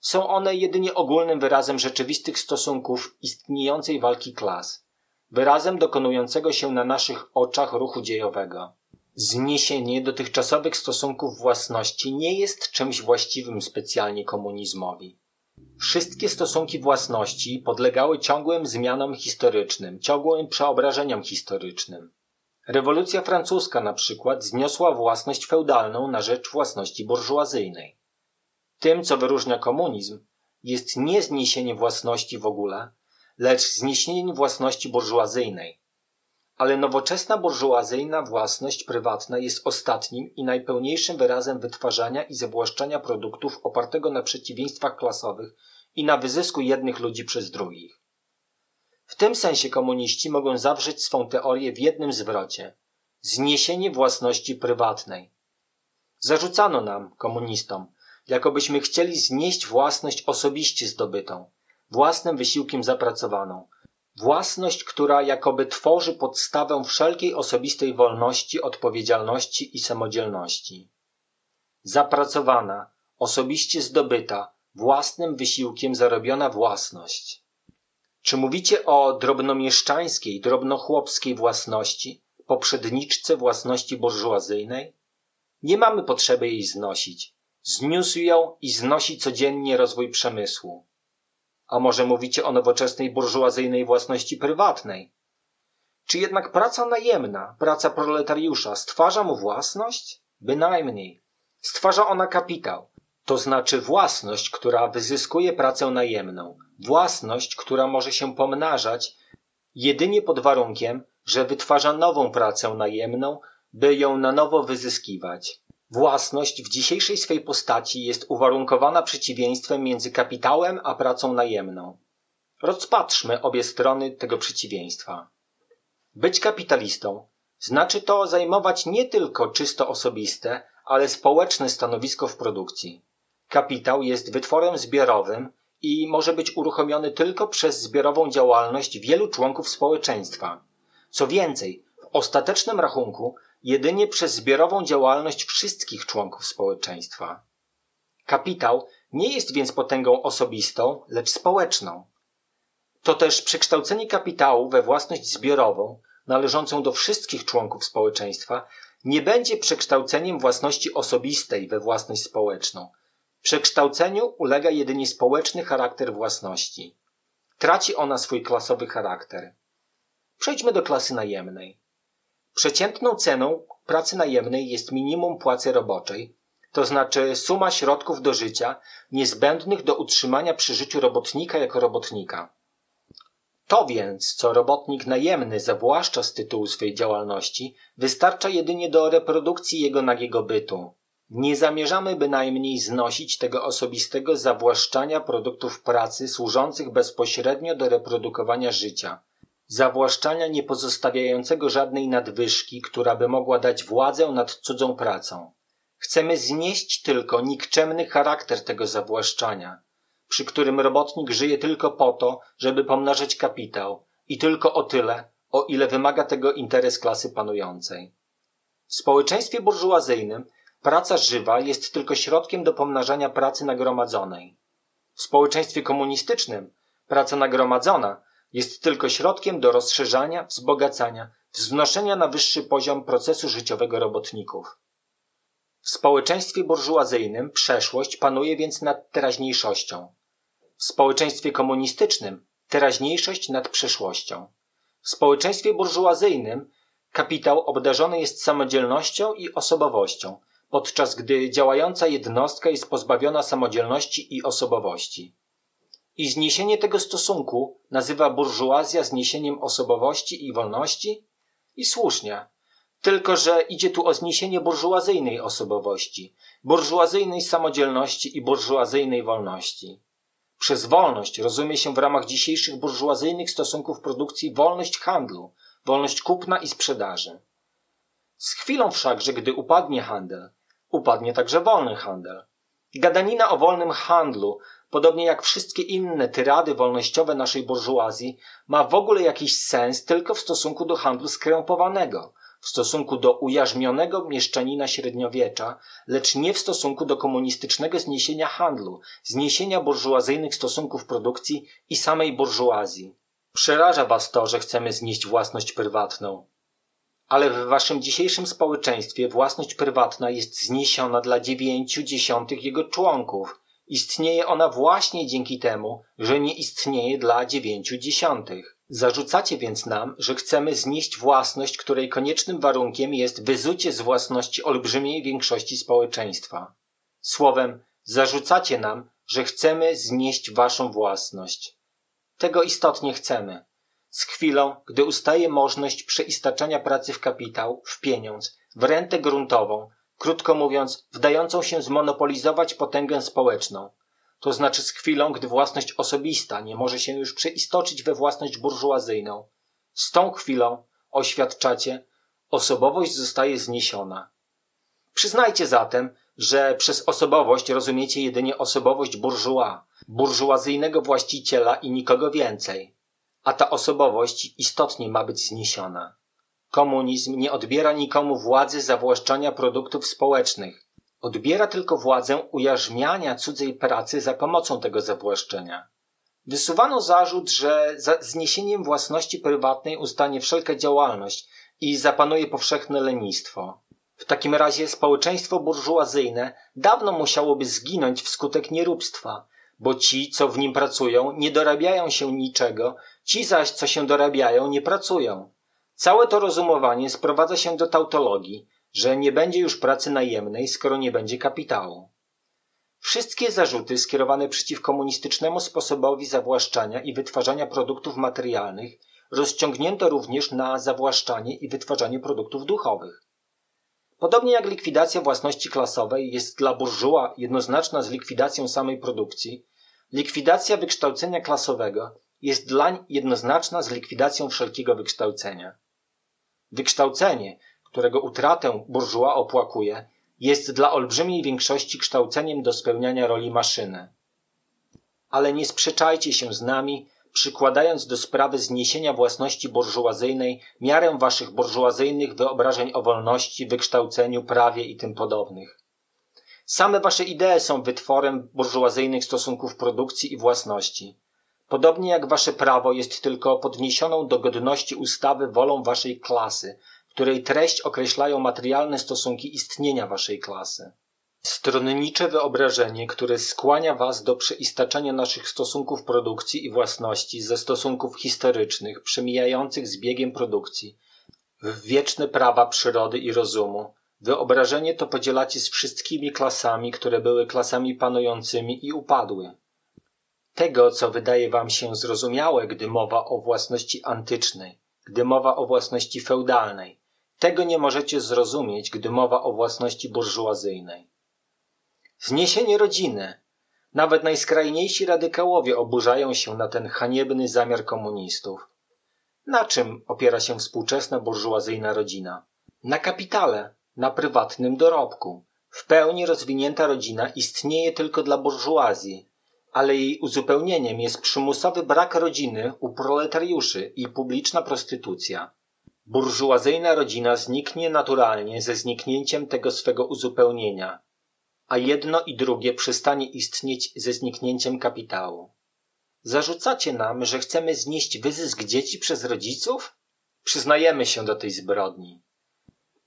Są one jedynie ogólnym wyrazem rzeczywistych stosunków istniejącej walki klas, wyrazem dokonującego się na naszych oczach ruchu dziejowego. Zniesienie dotychczasowych stosunków własności nie jest czymś właściwym specjalnie komunizmowi. Wszystkie stosunki własności podlegały ciągłym zmianom historycznym, ciągłym przeobrażeniom historycznym. Rewolucja francuska na przykład zniosła własność feudalną na rzecz własności burżuazyjnej. Tym, co wyróżnia komunizm, jest nie zniesienie własności w ogóle, lecz zniesienie własności burżuazyjnej. Ale nowoczesna burżuazyjna własność prywatna jest ostatnim i najpełniejszym wyrazem wytwarzania i zawłaszczania produktów opartego na przeciwieństwach klasowych i na wyzysku jednych ludzi przez drugich. W tym sensie komuniści mogą zawrzeć swą teorię w jednym zwrocie zniesienie własności prywatnej. Zarzucano nam, komunistom, jakobyśmy chcieli znieść własność osobiście zdobytą, własnym wysiłkiem zapracowaną, własność, która jakoby tworzy podstawę wszelkiej osobistej wolności, odpowiedzialności i samodzielności. Zapracowana, osobiście zdobyta, własnym wysiłkiem zarobiona własność. Czy mówicie o drobnomieszczańskiej, drobnochłopskiej własności, poprzedniczce własności burżuazyjnej? Nie mamy potrzeby jej znosić. Zniósł ją i znosi codziennie rozwój przemysłu. A może mówicie o nowoczesnej burżuazyjnej własności prywatnej? Czy jednak praca najemna, praca proletariusza stwarza mu własność? Bynajmniej. Stwarza ona kapitał, to znaczy własność, która wyzyskuje pracę najemną, własność, która może się pomnażać jedynie pod warunkiem, że wytwarza nową pracę najemną, by ją na nowo wyzyskiwać. Własność w dzisiejszej swej postaci jest uwarunkowana przeciwieństwem między kapitałem a pracą najemną. Rozpatrzmy obie strony tego przeciwieństwa. Być kapitalistą znaczy to zajmować nie tylko czysto osobiste, ale społeczne stanowisko w produkcji. Kapitał jest wytworem zbiorowym i może być uruchomiony tylko przez zbiorową działalność wielu członków społeczeństwa. Co więcej, w ostatecznym rachunku jedynie przez zbiorową działalność wszystkich członków społeczeństwa. Kapitał nie jest więc potęgą osobistą, lecz społeczną. To też przekształcenie kapitału we własność zbiorową, należącą do wszystkich członków społeczeństwa, nie będzie przekształceniem własności osobistej we własność społeczną. Przekształceniu ulega jedynie społeczny charakter własności. Traci ona swój klasowy charakter. Przejdźmy do klasy najemnej. Przeciętną ceną pracy najemnej jest minimum płacy roboczej, to znaczy suma środków do życia niezbędnych do utrzymania przy życiu robotnika jako robotnika. To więc, co robotnik najemny zawłaszcza z tytułu swej działalności, wystarcza jedynie do reprodukcji jego nagiego bytu. Nie zamierzamy bynajmniej znosić tego osobistego zawłaszczania produktów pracy służących bezpośrednio do reprodukowania życia, zawłaszczania nie pozostawiającego żadnej nadwyżki, która by mogła dać władzę nad cudzą pracą. Chcemy znieść tylko nikczemny charakter tego zawłaszczania, przy którym robotnik żyje tylko po to, żeby pomnażać kapitał i tylko o tyle, o ile wymaga tego interes klasy panującej. W społeczeństwie burżuazyjnym praca żywa jest tylko środkiem do pomnażania pracy nagromadzonej. W społeczeństwie komunistycznym praca nagromadzona jest tylko środkiem do rozszerzania, wzbogacania, wznoszenia na wyższy poziom procesu życiowego robotników. W społeczeństwie burżuazyjnym przeszłość panuje więc nad teraźniejszością. W społeczeństwie komunistycznym teraźniejszość nad przeszłością. W społeczeństwie burżuazyjnym kapitał obdarzony jest samodzielnością i osobowością, podczas gdy działająca jednostka jest pozbawiona samodzielności i osobowości. I zniesienie tego stosunku nazywa burżuazja zniesieniem osobowości i wolności? I słusznie. Tylko, że idzie tu o zniesienie burżuazyjnej osobowości, burżuazyjnej samodzielności i burżuazyjnej wolności. Przez wolność rozumie się w ramach dzisiejszych burżuazyjnych stosunków produkcji wolność handlu, wolność kupna i sprzedaży. Z chwilą wszakże, gdy upadnie handel, upadnie także wolny handel. Gadanina o wolnym handlu podobnie jak wszystkie inne tyrady wolnościowe naszej burżuazji, ma w ogóle jakiś sens tylko w stosunku do handlu skrępowanego, w stosunku do ujarzmionego mieszczanina średniowiecza, lecz nie w stosunku do komunistycznego zniesienia handlu, zniesienia burżuazyjnych stosunków produkcji i samej burżuazji. Przeraża was to, że chcemy znieść własność prywatną. Ale w waszym dzisiejszym społeczeństwie własność prywatna jest zniesiona dla dziewięciu dziesiątych jego członków – Istnieje ona właśnie dzięki temu, że nie istnieje dla dziewięciu dziesiątych. Zarzucacie więc nam, że chcemy znieść własność, której koniecznym warunkiem jest wyzucie z własności olbrzymiej większości społeczeństwa. Słowem, zarzucacie nam, że chcemy znieść waszą własność. Tego istotnie chcemy. Z chwilą, gdy ustaje możliwość przeistaczania pracy w kapitał, w pieniądz, w rentę gruntową, krótko mówiąc, wdającą się zmonopolizować potęgę społeczną, to znaczy z chwilą, gdy własność osobista nie może się już przeistoczyć we własność burżuazyjną. Z tą chwilą, oświadczacie, osobowość zostaje zniesiona. Przyznajcie zatem, że przez osobowość rozumiecie jedynie osobowość burżuła, burżuazyjnego właściciela i nikogo więcej, a ta osobowość istotnie ma być zniesiona. Komunizm nie odbiera nikomu władzy zawłaszczania produktów społecznych. Odbiera tylko władzę ujarzmiania cudzej pracy za pomocą tego zawłaszczenia. Wysuwano zarzut, że za zniesieniem własności prywatnej ustanie wszelka działalność i zapanuje powszechne lenistwo. W takim razie społeczeństwo burżuazyjne dawno musiałoby zginąć wskutek nieróbstwa, bo ci, co w nim pracują, nie dorabiają się niczego, ci zaś, co się dorabiają, nie pracują. Całe to rozumowanie sprowadza się do tautologii, że nie będzie już pracy najemnej, skoro nie będzie kapitału. Wszystkie zarzuty skierowane przeciw komunistycznemu sposobowi zawłaszczania i wytwarzania produktów materialnych rozciągnięto również na zawłaszczanie i wytwarzanie produktów duchowych. Podobnie jak likwidacja własności klasowej jest dla burżuła jednoznaczna z likwidacją samej produkcji, likwidacja wykształcenia klasowego jest dlań jednoznaczna z likwidacją wszelkiego wykształcenia. Wykształcenie, którego utratę burżuła opłakuje, jest dla olbrzymiej większości kształceniem do spełniania roli maszyny. Ale nie sprzeczajcie się z nami, przykładając do sprawy zniesienia własności burżuazyjnej miarę waszych burżuazyjnych wyobrażeń o wolności, wykształceniu, prawie i tym podobnych. Same wasze idee są wytworem burżuazyjnych stosunków produkcji i własności. Podobnie jak wasze prawo jest tylko podniesioną do godności ustawy wolą waszej klasy, której treść określają materialne stosunki istnienia waszej klasy. Stronnicze wyobrażenie, które skłania was do przeistaczania naszych stosunków produkcji i własności ze stosunków historycznych, przemijających z biegiem produkcji, w wieczne prawa przyrody i rozumu. Wyobrażenie to podzielacie z wszystkimi klasami, które były klasami panującymi i upadły. Tego, co wydaje wam się zrozumiałe, gdy mowa o własności antycznej, gdy mowa o własności feudalnej, tego nie możecie zrozumieć, gdy mowa o własności burżuazyjnej. Zniesienie rodziny. Nawet najskrajniejsi radykałowie oburzają się na ten haniebny zamiar komunistów. Na czym opiera się współczesna burżuazyjna rodzina? Na kapitale, na prywatnym dorobku. W pełni rozwinięta rodzina istnieje tylko dla burżuazji, ale jej uzupełnieniem jest przymusowy brak rodziny u proletariuszy i publiczna prostytucja. Burżuazyjna rodzina zniknie naturalnie ze zniknięciem tego swego uzupełnienia, a jedno i drugie przestanie istnieć ze zniknięciem kapitału. Zarzucacie nam, że chcemy znieść wyzysk dzieci przez rodziców? Przyznajemy się do tej zbrodni.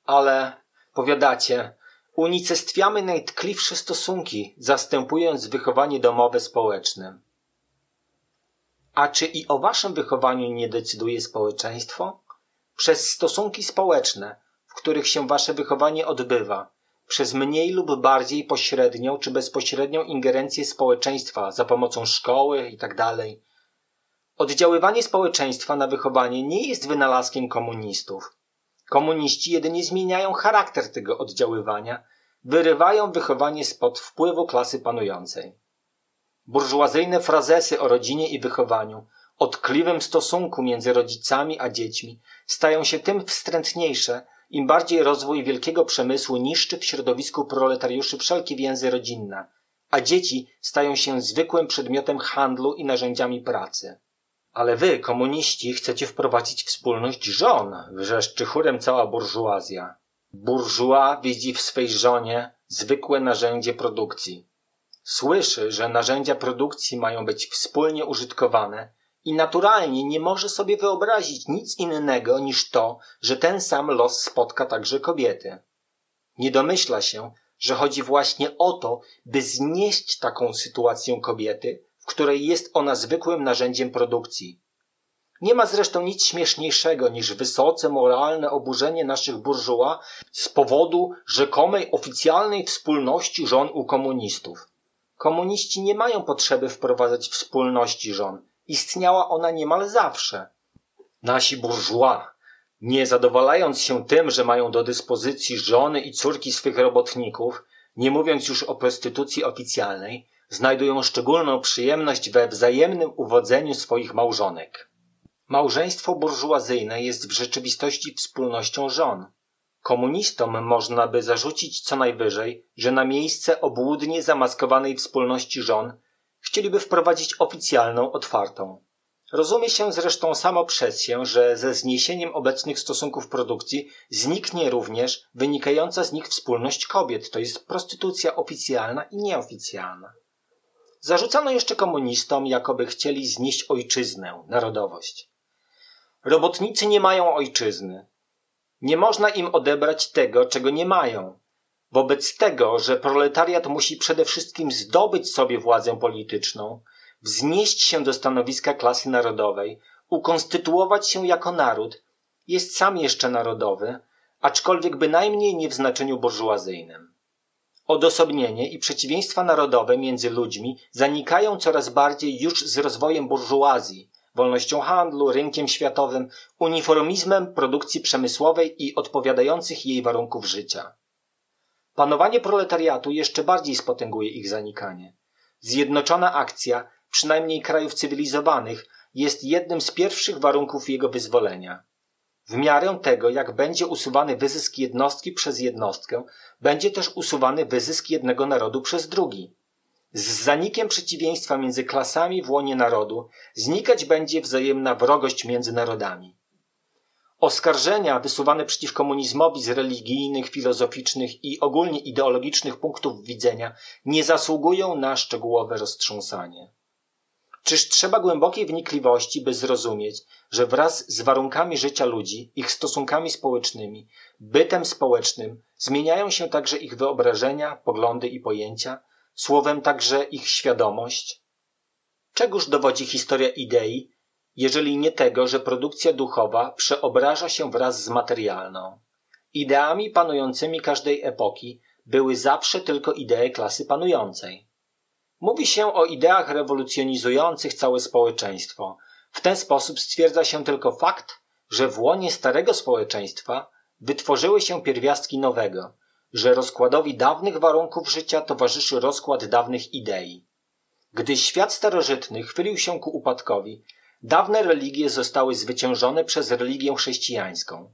Ale, powiadacie, unicestwiamy najtkliwsze stosunki, zastępując wychowanie domowe społecznym. A czy i o waszym wychowaniu nie decyduje społeczeństwo? Przez stosunki społeczne, w których się wasze wychowanie odbywa, przez mniej lub bardziej pośrednią czy bezpośrednią ingerencję społeczeństwa za pomocą szkoły itd. Tak Oddziaływanie społeczeństwa na wychowanie nie jest wynalazkiem komunistów. Komuniści jedynie zmieniają charakter tego oddziaływania, wyrywają wychowanie spod wpływu klasy panującej. Burżuazyjne frazesy o rodzinie i wychowaniu, o tkliwym stosunku między rodzicami a dziećmi stają się tym wstrętniejsze, im bardziej rozwój wielkiego przemysłu niszczy w środowisku proletariuszy wszelkie więzy rodzinne, a dzieci stają się zwykłym przedmiotem handlu i narzędziami pracy. Ale wy, komuniści, chcecie wprowadzić wspólność żon, wrzeszczy chórem cała burżuazja. Burżua widzi w swej żonie zwykłe narzędzie produkcji. Słyszy, że narzędzia produkcji mają być wspólnie użytkowane i naturalnie nie może sobie wyobrazić nic innego niż to, że ten sam los spotka także kobiety. Nie domyśla się, że chodzi właśnie o to, by znieść taką sytuację kobiety, której jest ona zwykłym narzędziem produkcji. Nie ma zresztą nic śmieszniejszego niż wysoce moralne oburzenie naszych burżuła z powodu rzekomej oficjalnej wspólności żon u komunistów. Komuniści nie mają potrzeby wprowadzać wspólności żon istniała ona niemal zawsze. Nasi bourgeois, nie zadowalając się tym, że mają do dyspozycji żony i córki swych robotników, nie mówiąc już o prostytucji oficjalnej, znajdują szczególną przyjemność we wzajemnym uwodzeniu swoich małżonek. Małżeństwo burżuazyjne jest w rzeczywistości wspólnością żon. Komunistom można by zarzucić co najwyżej, że na miejsce obłudnie zamaskowanej wspólności żon chcieliby wprowadzić oficjalną, otwartą. Rozumie się zresztą samo przez się, że ze zniesieniem obecnych stosunków produkcji zniknie również wynikająca z nich wspólność kobiet, to jest prostytucja oficjalna i nieoficjalna. Zarzucano jeszcze komunistom, jakoby chcieli znieść ojczyznę, narodowość. Robotnicy nie mają ojczyzny. Nie można im odebrać tego, czego nie mają. Wobec tego, że proletariat musi przede wszystkim zdobyć sobie władzę polityczną, wznieść się do stanowiska klasy narodowej, ukonstytuować się jako naród, jest sam jeszcze narodowy, aczkolwiek bynajmniej nie w znaczeniu burżuazyjnym. Odosobnienie i przeciwieństwa narodowe między ludźmi zanikają coraz bardziej już z rozwojem burżuazji, wolnością handlu, rynkiem światowym, uniformizmem produkcji przemysłowej i odpowiadających jej warunków życia. Panowanie proletariatu jeszcze bardziej spotęguje ich zanikanie. Zjednoczona akcja, przynajmniej krajów cywilizowanych, jest jednym z pierwszych warunków jego wyzwolenia. W miarę tego, jak będzie usuwany wyzysk jednostki przez jednostkę, będzie też usuwany wyzysk jednego narodu przez drugi. Z zanikiem przeciwieństwa między klasami w łonie narodu znikać będzie wzajemna wrogość między narodami. Oskarżenia wysuwane przeciw komunizmowi z religijnych, filozoficznych i ogólnie ideologicznych punktów widzenia nie zasługują na szczegółowe roztrząsanie. Czyż trzeba głębokiej wnikliwości, by zrozumieć, że wraz z warunkami życia ludzi, ich stosunkami społecznymi, bytem społecznym, zmieniają się także ich wyobrażenia, poglądy i pojęcia, słowem także ich świadomość? Czegóż dowodzi historia idei, jeżeli nie tego, że produkcja duchowa przeobraża się wraz z materialną? Ideami panującymi każdej epoki były zawsze tylko idee klasy panującej. Mówi się o ideach rewolucjonizujących całe społeczeństwo. W ten sposób stwierdza się tylko fakt, że w łonie starego społeczeństwa wytworzyły się pierwiastki nowego, że rozkładowi dawnych warunków życia towarzyszy rozkład dawnych idei. Gdy świat starożytny chwylił się ku upadkowi, dawne religie zostały zwyciężone przez religię chrześcijańską.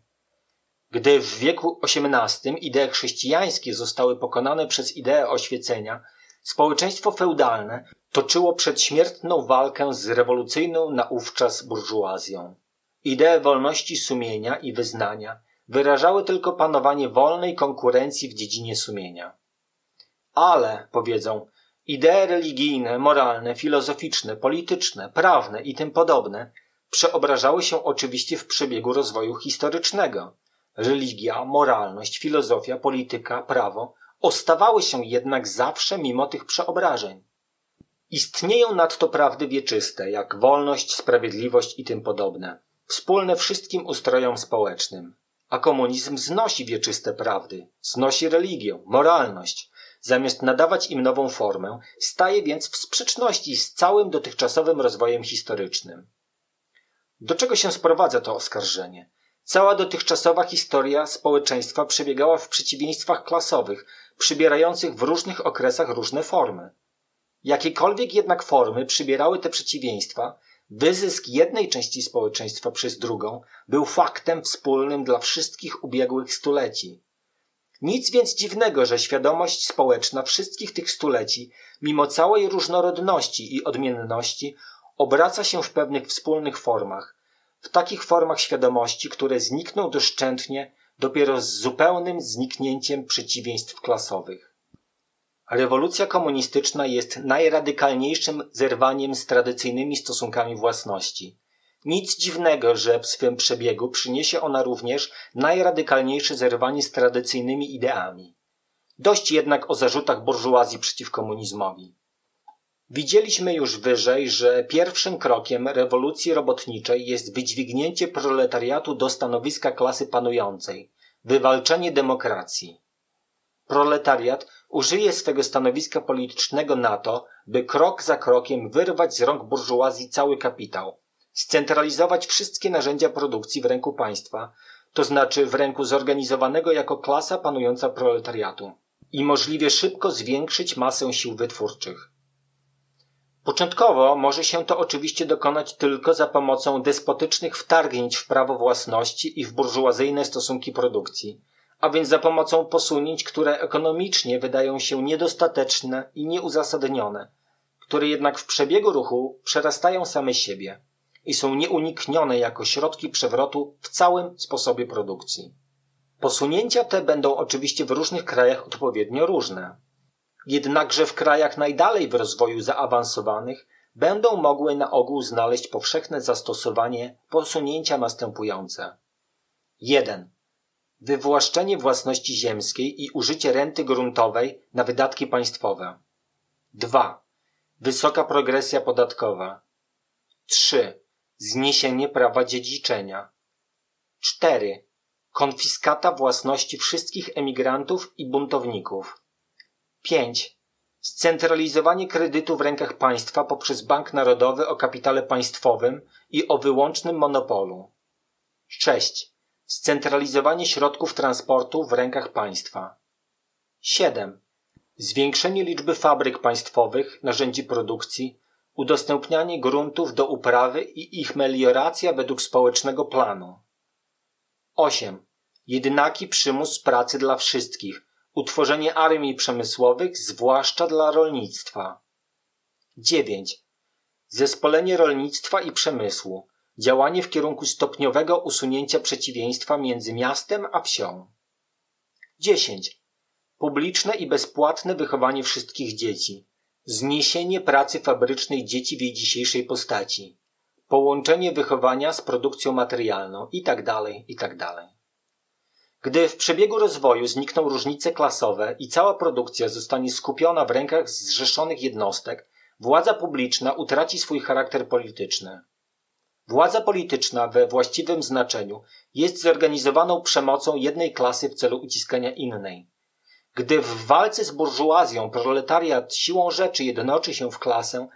Gdy w wieku XVIII idee chrześcijańskie zostały pokonane przez ideę oświecenia, społeczeństwo feudalne toczyło przedśmiertną walkę z rewolucyjną naówczas burżuazją. Idee wolności sumienia i wyznania wyrażały tylko panowanie wolnej konkurencji w dziedzinie sumienia. Ale, powiedzą, idee religijne, moralne, filozoficzne, polityczne, prawne i tym podobne przeobrażały się oczywiście w przebiegu rozwoju historycznego. Religia, moralność, filozofia, polityka, prawo ostawały się jednak zawsze mimo tych przeobrażeń. Istnieją nadto prawdy wieczyste, jak wolność, sprawiedliwość i tym podobne, wspólne wszystkim ustrojom społecznym. A komunizm znosi wieczyste prawdy, znosi religię, moralność. Zamiast nadawać im nową formę, staje więc w sprzeczności z całym dotychczasowym rozwojem historycznym. Do czego się sprowadza to oskarżenie? Cała dotychczasowa historia społeczeństwa przebiegała w przeciwieństwach klasowych, przybierających w różnych okresach różne formy. Jakiekolwiek jednak formy przybierały te przeciwieństwa, Wyzysk jednej części społeczeństwa przez drugą był faktem wspólnym dla wszystkich ubiegłych stuleci. Nic więc dziwnego, że świadomość społeczna wszystkich tych stuleci, mimo całej różnorodności i odmienności, obraca się w pewnych wspólnych formach, w takich formach świadomości, które znikną doszczętnie dopiero z zupełnym zniknięciem przeciwieństw klasowych. Rewolucja komunistyczna jest najradykalniejszym zerwaniem z tradycyjnymi stosunkami własności. Nic dziwnego, że w swym przebiegu przyniesie ona również najradykalniejsze zerwanie z tradycyjnymi ideami. Dość jednak o zarzutach burżuazji przeciw komunizmowi. Widzieliśmy już wyżej, że pierwszym krokiem rewolucji robotniczej jest wydźwignięcie proletariatu do stanowiska klasy panującej, wywalczenie demokracji. Proletariat użyje swego stanowiska politycznego na to, by krok za krokiem wyrwać z rąk burżuazji cały kapitał, scentralizować wszystkie narzędzia produkcji w ręku państwa, to znaczy w ręku zorganizowanego jako klasa panująca proletariatu i możliwie szybko zwiększyć masę sił wytwórczych. Początkowo może się to oczywiście dokonać tylko za pomocą despotycznych wtargnięć w prawo własności i w burżuazyjne stosunki produkcji, a więc za pomocą posunięć, które ekonomicznie wydają się niedostateczne i nieuzasadnione, które jednak w przebiegu ruchu przerastają same siebie i są nieuniknione jako środki przewrotu w całym sposobie produkcji. Posunięcia te będą oczywiście w różnych krajach odpowiednio różne. Jednakże w krajach najdalej w rozwoju zaawansowanych będą mogły na ogół znaleźć powszechne zastosowanie posunięcia następujące. 1 wywłaszczenie własności ziemskiej i użycie renty gruntowej na wydatki państwowe. 2. Wysoka progresja podatkowa. 3. Zniesienie prawa dziedziczenia. 4. Konfiskata własności wszystkich emigrantów i buntowników. 5. Scentralizowanie kredytu w rękach państwa poprzez Bank Narodowy o kapitale państwowym i o wyłącznym monopolu. 6. Scentralizowanie środków transportu w rękach państwa. 7. Zwiększenie liczby fabryk państwowych, narzędzi produkcji, udostępnianie gruntów do uprawy i ich melioracja według społecznego planu. 8. Jednaki przymus pracy dla wszystkich, utworzenie armii przemysłowych, zwłaszcza dla rolnictwa. 9. Zespolenie rolnictwa i przemysłu, działanie w kierunku stopniowego usunięcia przeciwieństwa między miastem a wsią. 10. Publiczne i bezpłatne wychowanie wszystkich dzieci, zniesienie pracy fabrycznej dzieci w jej dzisiejszej postaci, połączenie wychowania z produkcją materialną itd., tak itd. Gdy w przebiegu rozwoju znikną różnice klasowe i cała produkcja zostanie skupiona w rękach zrzeszonych jednostek, władza publiczna utraci swój charakter polityczny. Władza polityczna we właściwym znaczeniu jest zorganizowaną przemocą jednej klasy w celu uciskania innej. Gdy w walce z burżuazją proletariat siłą rzeczy jednoczy się w klasę,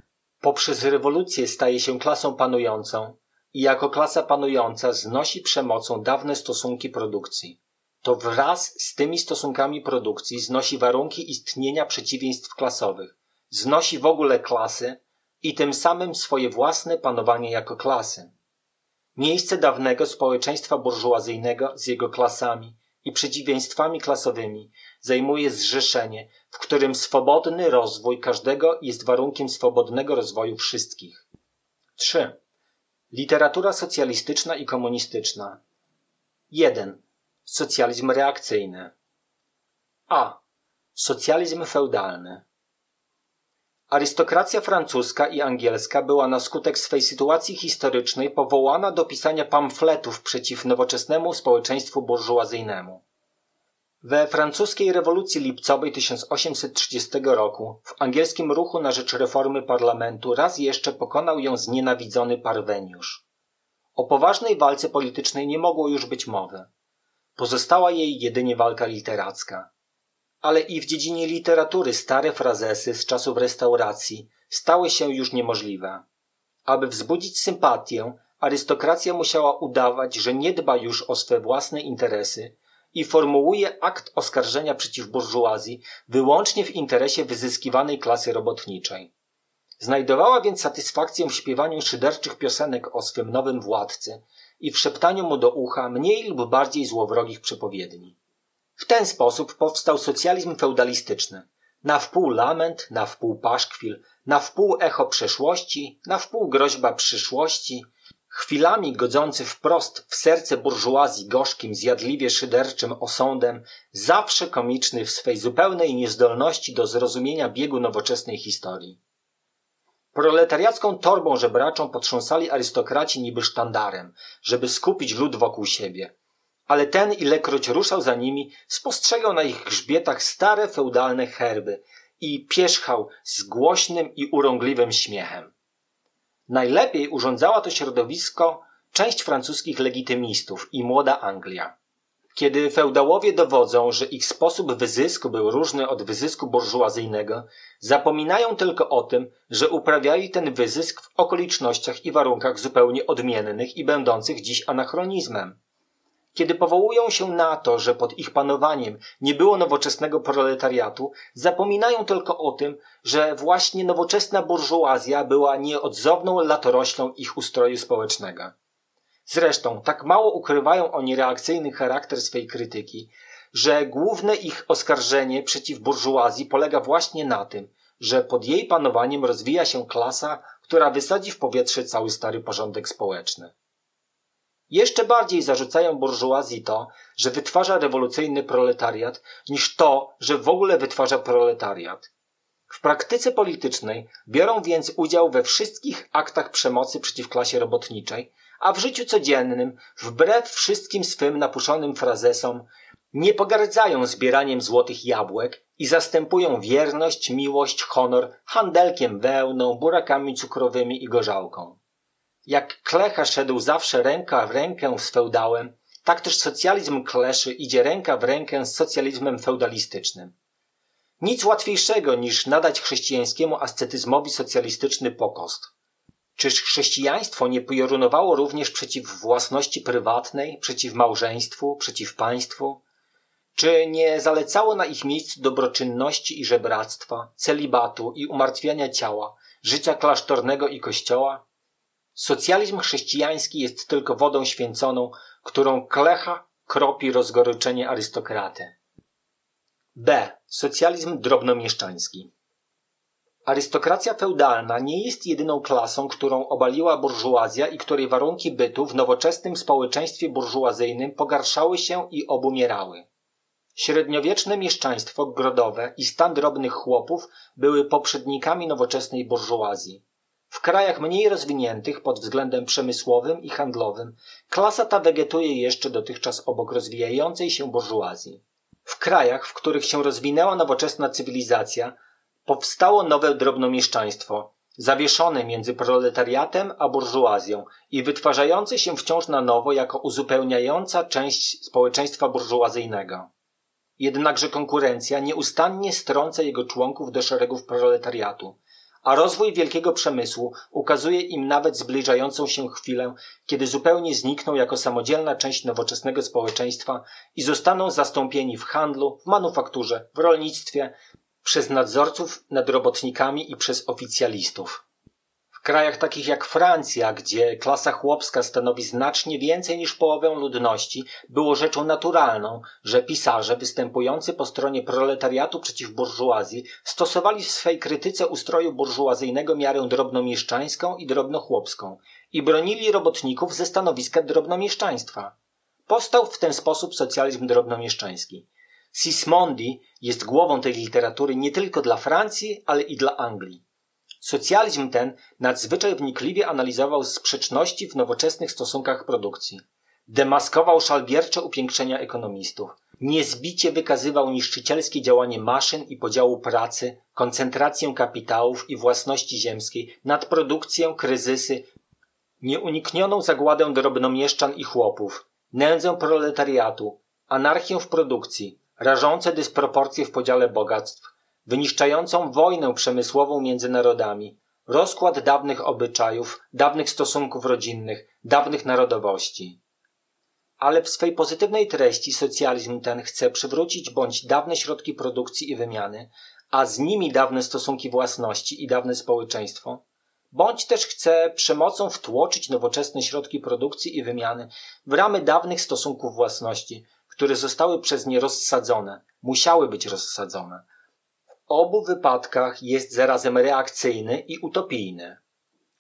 poprzez rewolucję staje się klasą panującą i jako klasa panująca znosi przemocą dawne stosunki produkcji. To wraz z tymi stosunkami produkcji znosi warunki istnienia przeciwieństw klasowych, znosi w ogóle klasy i tym samym swoje własne panowanie jako klasy. Miejsce dawnego społeczeństwa burżuazyjnego z jego klasami i przeciwieństwami klasowymi zajmuje zrzeszenie, w którym swobodny rozwój każdego jest warunkiem swobodnego rozwoju wszystkich. 3. Literatura socjalistyczna i komunistyczna. 1. Socjalizm reakcyjny. A. Socjalizm feudalny. Arystokracja francuska i angielska była na skutek swej sytuacji historycznej powołana do pisania pamfletów przeciw nowoczesnemu społeczeństwu burżuazyjnemu. We francuskiej rewolucji lipcowej 1830 roku, w angielskim ruchu na rzecz reformy parlamentu raz jeszcze pokonał ją znienawidzony parweniusz. O poważnej walce politycznej nie mogło już być mowy. Pozostała jej jedynie walka literacka. Ale i w dziedzinie literatury stare frazesy z czasów restauracji stały się już niemożliwe. Aby wzbudzić sympatię, arystokracja musiała udawać, że nie dba już o swe własne interesy i formułuje akt oskarżenia przeciw burżuazji wyłącznie w interesie wyzyskiwanej klasy robotniczej. Znajdowała więc satysfakcję w śpiewaniu szyderczych piosenek o swym nowym władcy i w szeptaniu mu do ucha mniej lub bardziej złowrogich przepowiedni. W ten sposób powstał socjalizm feudalistyczny. Na wpół lament, na wpół paszkwil, na wpół echo przeszłości, na wpół groźba przyszłości, chwilami godzący wprost w serce burżuazji gorzkim, zjadliwie szyderczym osądem, zawsze komiczny w swej zupełnej niezdolności do zrozumienia biegu nowoczesnej historii. Proletariacką torbą żebraczą potrząsali arystokraci niby sztandarem, żeby skupić lud wokół siebie. Ale ten, ilekroć ruszał za nimi, spostrzegał na ich grzbietach stare feudalne herby i pierzchał z głośnym i urągliwym śmiechem. Najlepiej urządzała to środowisko część francuskich legitymistów i młoda Anglia. Kiedy feudałowie dowodzą, że ich sposób wyzysku był różny od wyzysku burżuazyjnego, zapominają tylko o tym, że uprawiali ten wyzysk w okolicznościach i warunkach zupełnie odmiennych i będących dziś anachronizmem. Kiedy powołują się na to, że pod ich panowaniem nie było nowoczesnego proletariatu, zapominają tylko o tym, że właśnie nowoczesna burżuazja była nieodzowną latoroślą ich ustroju społecznego. Zresztą tak mało ukrywają oni reakcyjny charakter swej krytyki, że główne ich oskarżenie przeciw burżuazji polega właśnie na tym, że pod jej panowaniem rozwija się klasa, która wysadzi w powietrze cały stary porządek społeczny. Jeszcze bardziej zarzucają burżuazji to, że wytwarza rewolucyjny proletariat, niż to, że w ogóle wytwarza proletariat. W praktyce politycznej biorą więc udział we wszystkich aktach przemocy przeciw klasie robotniczej, a w życiu codziennym, wbrew wszystkim swym napuszonym frazesom, nie pogardzają zbieraniem złotych jabłek i zastępują wierność, miłość, honor handelkiem wełną, burakami cukrowymi i gorzałką. Jak klecha szedł zawsze ręka w rękę z feudałem, Tak też socjalizm kleszy idzie ręka w rękę z socjalizmem feudalistycznym. Nic łatwiejszego niż nadać chrześcijańskiemu ascetyzmowi socjalistyczny pokost. Czyż chrześcijaństwo nie piorunowało również przeciw własności prywatnej, przeciw małżeństwu, przeciw państwu? Czy nie zalecało na ich miejscu dobroczynności i żebractwa, celibatu i umartwiania ciała, życia klasztornego i kościoła? Socjalizm chrześcijański jest tylko wodą święconą, którą klecha kropi rozgoryczenie arystokraty. B. Socjalizm drobnomieszczański. Arystokracja feudalna nie jest jedyną klasą, którą obaliła burżuazja i której warunki bytu w nowoczesnym społeczeństwie burżuazyjnym pogarszały się i obumierały. Średniowieczne mieszczaństwo grodowe i stan drobnych chłopów były poprzednikami nowoczesnej burżuazji. W krajach mniej rozwiniętych pod względem przemysłowym i handlowym klasa ta wegetuje jeszcze dotychczas obok rozwijającej się burżuazji. W krajach, w których się rozwinęła nowoczesna cywilizacja, powstało nowe drobnomieszczaństwo, zawieszone między proletariatem a burżuazją i wytwarzające się wciąż na nowo jako uzupełniająca część społeczeństwa burżuazyjnego. Jednakże konkurencja nieustannie strąca jego członków do szeregów proletariatu, a rozwój wielkiego przemysłu ukazuje im nawet zbliżającą się chwilę, kiedy zupełnie znikną jako samodzielna część nowoczesnego społeczeństwa i zostaną zastąpieni w handlu, w manufakturze, w rolnictwie przez nadzorców nad robotnikami i przez oficjalistów krajach takich jak Francja, gdzie klasa chłopska stanowi znacznie więcej niż połowę ludności, było rzeczą naturalną, że pisarze występujący po stronie proletariatu przeciw burżuazji stosowali w swej krytyce ustroju burżuazyjnego miarę drobnomieszczańską i drobnochłopską i bronili robotników ze stanowiska drobnomieszczaństwa. Powstał w ten sposób socjalizm drobnomieszczański. Sismondi jest głową tej literatury nie tylko dla Francji, ale i dla Anglii. Socjalizm ten nadzwyczaj wnikliwie analizował sprzeczności w nowoczesnych stosunkach produkcji. Demaskował szalbiercze upiększenia ekonomistów. Niezbicie wykazywał niszczycielskie działanie maszyn i podziału pracy, koncentrację kapitałów i własności ziemskiej, nadprodukcję, kryzysy, nieuniknioną zagładę drobnomieszczan i chłopów, nędzę proletariatu, anarchię w produkcji, rażące dysproporcje w podziale bogactw, wyniszczającą wojnę przemysłową między narodami, rozkład dawnych obyczajów, dawnych stosunków rodzinnych, dawnych narodowości. Ale w swej pozytywnej treści socjalizm ten chce przywrócić bądź dawne środki produkcji i wymiany, a z nimi dawne stosunki własności i dawne społeczeństwo, bądź też chce przemocą wtłoczyć nowoczesne środki produkcji i wymiany w ramy dawnych stosunków własności, które zostały przez nie rozsadzone, musiały być rozsadzone, obu wypadkach jest zarazem reakcyjny i utopijny.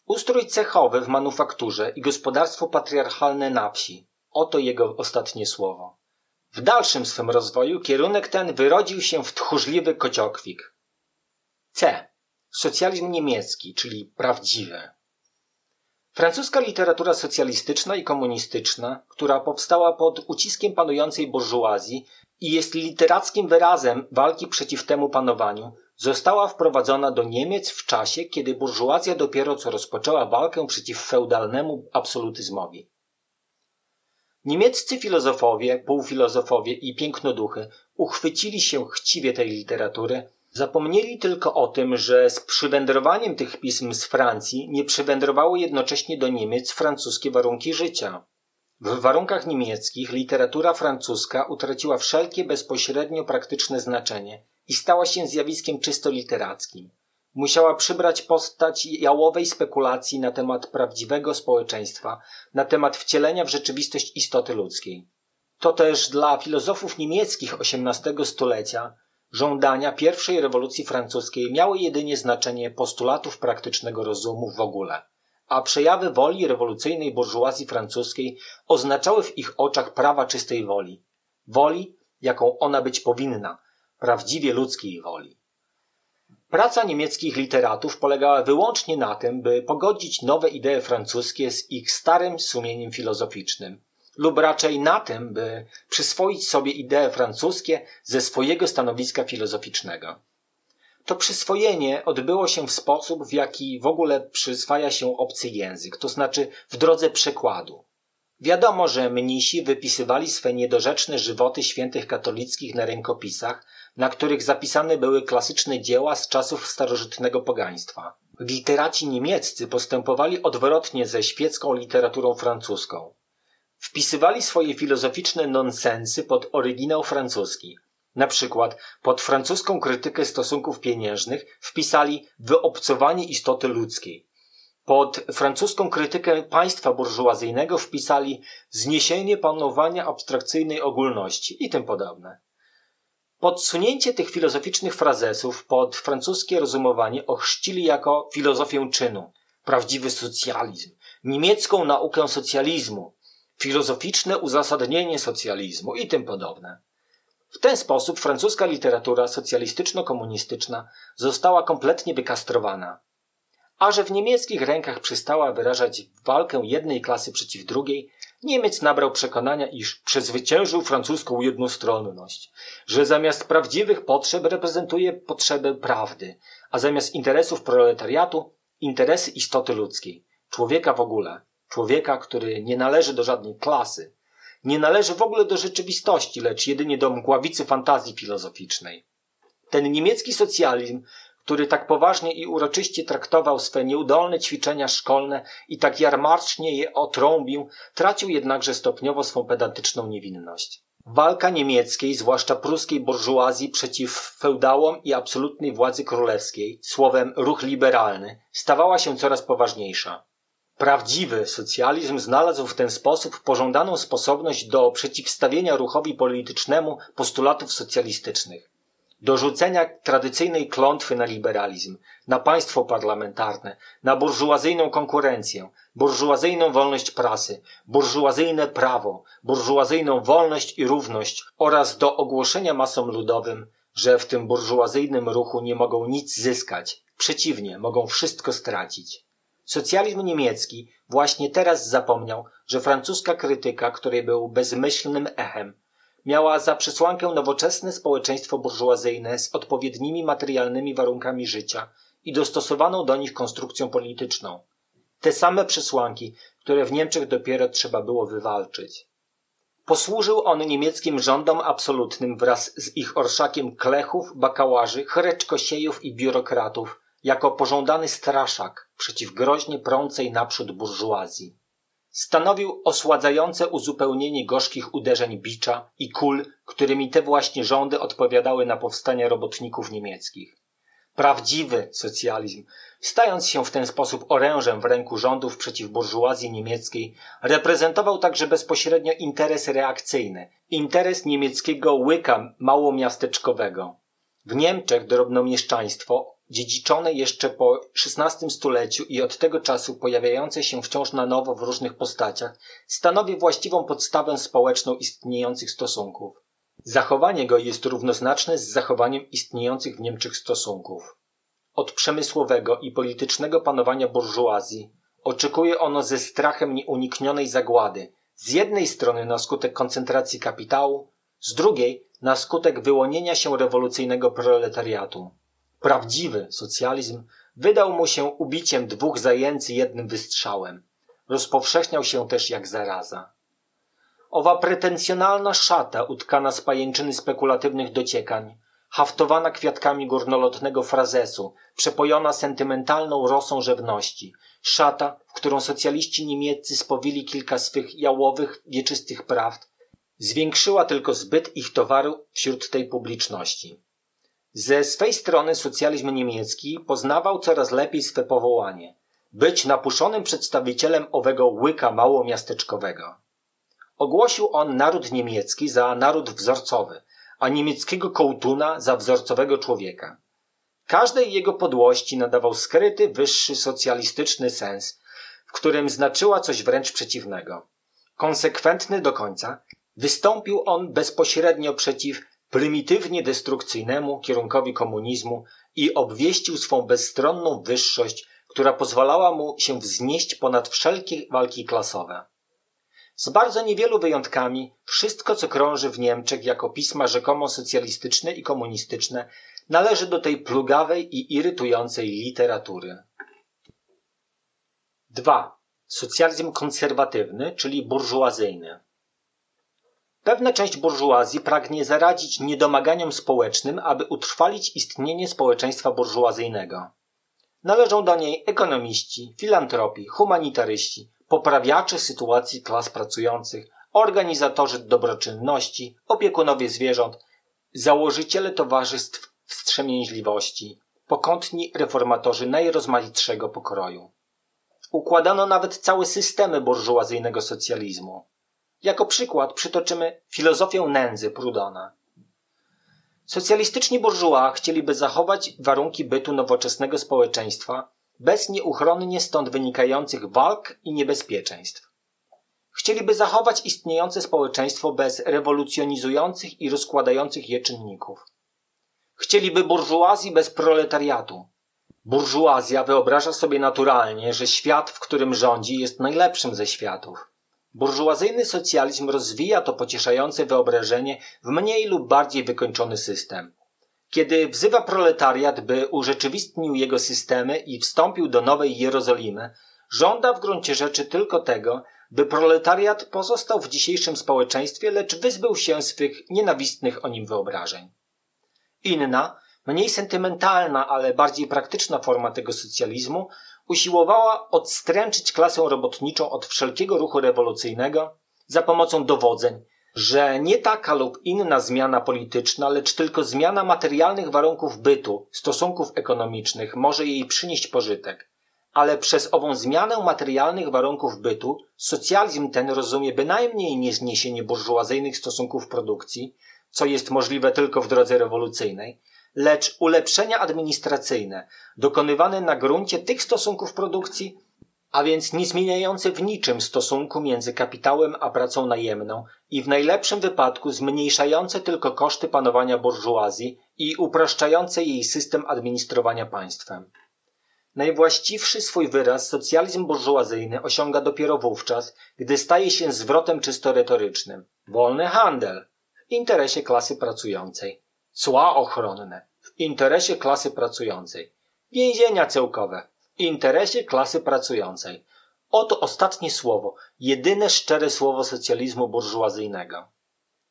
Ustrój cechowy w manufakturze i gospodarstwo patriarchalne na wsi. Oto jego ostatnie słowo. W dalszym swym rozwoju kierunek ten wyrodził się w tchórzliwy kociokwik. C. Socjalizm niemiecki, czyli prawdziwy. Francuska literatura socjalistyczna i komunistyczna, która powstała pod uciskiem panującej burżuazji, i jest literackim wyrazem walki przeciw temu panowaniu, została wprowadzona do Niemiec w czasie, kiedy burżuazja dopiero co rozpoczęła walkę przeciw feudalnemu absolutyzmowi. Niemieccy filozofowie, półfilozofowie i pięknoduchy uchwycili się chciwie tej literatury, zapomnieli tylko o tym, że z przywędrowaniem tych pism z Francji nie przywędrowały jednocześnie do Niemiec francuskie warunki życia. W warunkach niemieckich literatura francuska utraciła wszelkie bezpośrednio praktyczne znaczenie i stała się zjawiskiem czysto literackim. Musiała przybrać postać jałowej spekulacji na temat prawdziwego społeczeństwa, na temat wcielenia w rzeczywistość istoty ludzkiej. To też dla filozofów niemieckich XVIII stulecia żądania pierwszej rewolucji francuskiej miały jedynie znaczenie postulatów praktycznego rozumu w ogóle a przejawy woli rewolucyjnej burżuazji francuskiej oznaczały w ich oczach prawa czystej woli. Woli, jaką ona być powinna, prawdziwie ludzkiej woli. Praca niemieckich literatów polegała wyłącznie na tym, by pogodzić nowe idee francuskie z ich starym sumieniem filozoficznym, lub raczej na tym, by przyswoić sobie idee francuskie ze swojego stanowiska filozoficznego. To przyswojenie odbyło się w sposób, w jaki w ogóle przyswaja się obcy język, to znaczy w drodze przekładu. Wiadomo, że mnisi wypisywali swe niedorzeczne żywoty świętych katolickich na rękopisach, na których zapisane były klasyczne dzieła z czasów starożytnego pogaństwa. Literaci niemieccy postępowali odwrotnie ze świecką literaturą francuską. Wpisywali swoje filozoficzne nonsensy pod oryginał francuski. Na przykład pod francuską krytykę stosunków pieniężnych wpisali wyobcowanie istoty ludzkiej. Pod francuską krytykę państwa burżuazyjnego wpisali zniesienie panowania abstrakcyjnej ogólności i tym podobne. Podsunięcie tych filozoficznych frazesów pod francuskie rozumowanie ochrzcili jako filozofię czynu, prawdziwy socjalizm, niemiecką naukę socjalizmu, filozoficzne uzasadnienie socjalizmu i tym podobne. W ten sposób francuska literatura socjalistyczno-komunistyczna została kompletnie wykastrowana. A że w niemieckich rękach przystała wyrażać walkę jednej klasy przeciw drugiej, Niemiec nabrał przekonania, iż przezwyciężył francuską jednostronność, że zamiast prawdziwych potrzeb reprezentuje potrzeby prawdy, a zamiast interesów proletariatu interesy istoty ludzkiej, człowieka w ogóle, człowieka, który nie należy do żadnej klasy, nie należy w ogóle do rzeczywistości, lecz jedynie do mgławicy fantazji filozoficznej. Ten niemiecki socjalizm który tak poważnie i uroczyście traktował swe nieudolne ćwiczenia szkolne i tak jarmarcznie je otrąbił, tracił jednakże stopniowo swą pedantyczną niewinność. Walka niemieckiej, zwłaszcza pruskiej burżuazji przeciw feudałom i absolutnej władzy królewskiej, słowem ruch liberalny, stawała się coraz poważniejsza. Prawdziwy socjalizm znalazł w ten sposób pożądaną sposobność do przeciwstawienia ruchowi politycznemu postulatów socjalistycznych do rzucenia tradycyjnej klątwy na liberalizm, na państwo parlamentarne, na burżuazyjną konkurencję, burżuazyjną wolność prasy, burżuazyjne prawo, burżuazyjną wolność i równość oraz do ogłoszenia masom ludowym, że w tym burżuazyjnym ruchu nie mogą nic zyskać, przeciwnie, mogą wszystko stracić. Socjalizm niemiecki właśnie teraz zapomniał, że francuska krytyka, której był bezmyślnym echem, miała za przesłankę nowoczesne społeczeństwo burżuazyjne z odpowiednimi materialnymi warunkami życia i dostosowaną do nich konstrukcją polityczną. Te same przesłanki, które w Niemczech dopiero trzeba było wywalczyć. Posłużył on niemieckim rządom absolutnym wraz z ich orszakiem klechów, bakałarzy, chreczkosiejów i biurokratów jako pożądany straszak przeciw groźnie prącej naprzód burżuazji stanowił osładzające uzupełnienie gorzkich uderzeń bicza i kul, którymi te właśnie rządy odpowiadały na powstanie robotników niemieckich. Prawdziwy socjalizm, stając się w ten sposób orężem w ręku rządów przeciw burżuazji niemieckiej, reprezentował także bezpośrednio interes reakcyjny, interes niemieckiego łyka małomiasteczkowego. W Niemczech drobnomieszczaństwo dziedziczone jeszcze po XVI stuleciu i od tego czasu pojawiające się wciąż na nowo w różnych postaciach, stanowi właściwą podstawę społeczną istniejących stosunków. Zachowanie go jest równoznaczne z zachowaniem istniejących w Niemczech stosunków. Od przemysłowego i politycznego panowania burżuazji oczekuje ono ze strachem nieuniknionej zagłady, z jednej strony na skutek koncentracji kapitału, z drugiej na skutek wyłonienia się rewolucyjnego proletariatu. Prawdziwy socjalizm wydał mu się ubiciem dwóch zajęcy jednym wystrzałem. Rozpowszechniał się też jak zaraza. Owa pretensjonalna szata utkana z pajęczyny spekulatywnych dociekań, haftowana kwiatkami górnolotnego frazesu, przepojona sentymentalną rosą żywności, szata, w którą socjaliści niemieccy spowili kilka swych jałowych, wieczystych prawd, zwiększyła tylko zbyt ich towaru wśród tej publiczności. Ze swej strony socjalizm niemiecki poznawał coraz lepiej swe powołanie być napuszonym przedstawicielem owego łyka małomiasteczkowego. Ogłosił on naród niemiecki za naród wzorcowy, a niemieckiego kołtuna za wzorcowego człowieka. Każdej jego podłości nadawał skryty, wyższy socjalistyczny sens, w którym znaczyła coś wręcz przeciwnego. Konsekwentny do końca, wystąpił on bezpośrednio przeciw prymitywnie destrukcyjnemu kierunkowi komunizmu i obwieścił swą bezstronną wyższość, która pozwalała mu się wznieść ponad wszelkie walki klasowe. Z bardzo niewielu wyjątkami, wszystko co krąży w Niemczech jako pisma rzekomo socjalistyczne i komunistyczne należy do tej plugawej i irytującej literatury. 2. socjalizm konserwatywny, czyli burżuazyjny. Pewna część burżuazji pragnie zaradzić niedomaganiom społecznym, aby utrwalić istnienie społeczeństwa burżuazyjnego. Należą do niej ekonomiści, filantropi, humanitaryści, poprawiacze sytuacji klas pracujących, organizatorzy dobroczynności, opiekunowie zwierząt, założyciele towarzystw wstrzemięźliwości, pokątni reformatorzy najrozmaitszego pokroju. Układano nawet całe systemy burżuazyjnego socjalizmu. Jako przykład przytoczymy filozofię nędzy Proudhona. Socjalistyczni burżuła chcieliby zachować warunki bytu nowoczesnego społeczeństwa bez nieuchronnie stąd wynikających walk i niebezpieczeństw. Chcieliby zachować istniejące społeczeństwo bez rewolucjonizujących i rozkładających je czynników. Chcieliby burżuazji bez proletariatu. Burżuazja wyobraża sobie naturalnie, że świat, w którym rządzi, jest najlepszym ze światów. Burżuazyjny socjalizm rozwija to pocieszające wyobrażenie w mniej lub bardziej wykończony system. Kiedy wzywa proletariat, by urzeczywistnił jego systemy i wstąpił do Nowej Jerozolimy, żąda w gruncie rzeczy tylko tego, by proletariat pozostał w dzisiejszym społeczeństwie, lecz wyzbył się swych nienawistnych o nim wyobrażeń. Inna, mniej sentymentalna, ale bardziej praktyczna forma tego socjalizmu usiłowała odstręczyć klasę robotniczą od wszelkiego ruchu rewolucyjnego za pomocą dowodzeń, że nie taka lub inna zmiana polityczna, lecz tylko zmiana materialnych warunków bytu, stosunków ekonomicznych może jej przynieść pożytek. Ale przez ową zmianę materialnych warunków bytu socjalizm ten rozumie bynajmniej nie zniesienie burżuazyjnych stosunków produkcji, co jest możliwe tylko w drodze rewolucyjnej, lecz ulepszenia administracyjne dokonywane na gruncie tych stosunków produkcji, a więc nie zmieniające w niczym stosunku między kapitałem a pracą najemną i w najlepszym wypadku zmniejszające tylko koszty panowania burżuazji i upraszczające jej system administrowania państwem. Najwłaściwszy swój wyraz socjalizm burżuazyjny osiąga dopiero wówczas, gdy staje się zwrotem czysto retorycznym. Wolny handel w interesie klasy pracującej cła ochronne w interesie klasy pracującej, więzienia cełkowe w interesie klasy pracującej. Oto ostatnie słowo, jedyne szczere słowo socjalizmu burżuazyjnego.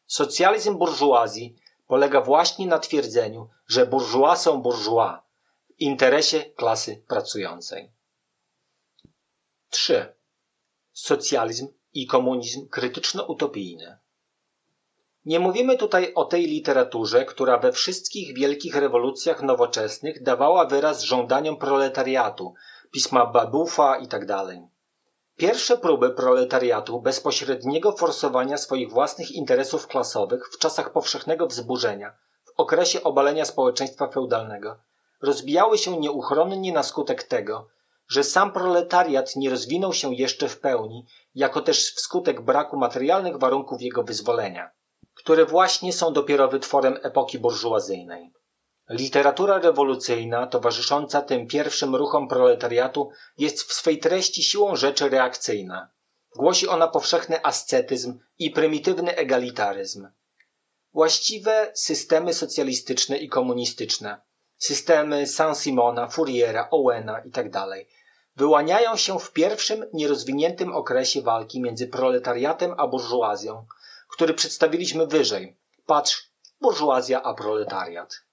Socjalizm burżuazji polega właśnie na twierdzeniu, że burżua są burżua w interesie klasy pracującej. 3. Socjalizm i komunizm krytyczno-utopijny. Nie mówimy tutaj o tej literaturze, która we wszystkich wielkich rewolucjach nowoczesnych dawała wyraz żądaniom proletariatu, pisma Babufa itd. Tak Pierwsze próby proletariatu bezpośredniego forsowania swoich własnych interesów klasowych w czasach powszechnego wzburzenia, w okresie obalenia społeczeństwa feudalnego, rozbijały się nieuchronnie na skutek tego, że sam proletariat nie rozwinął się jeszcze w pełni, jako też wskutek braku materialnych warunków jego wyzwolenia które właśnie są dopiero wytworem epoki burżuazyjnej. Literatura rewolucyjna, towarzysząca tym pierwszym ruchom proletariatu, jest w swej treści siłą rzeczy reakcyjna. Głosi ona powszechny ascetyzm i prymitywny egalitaryzm. Właściwe systemy socjalistyczne i komunistyczne, systemy Saint-Simona, Fouriera, Owena itd., tak wyłaniają się w pierwszym nierozwiniętym okresie walki między proletariatem a burżuazją, który przedstawiliśmy wyżej. Patrz, burżuazja a proletariat.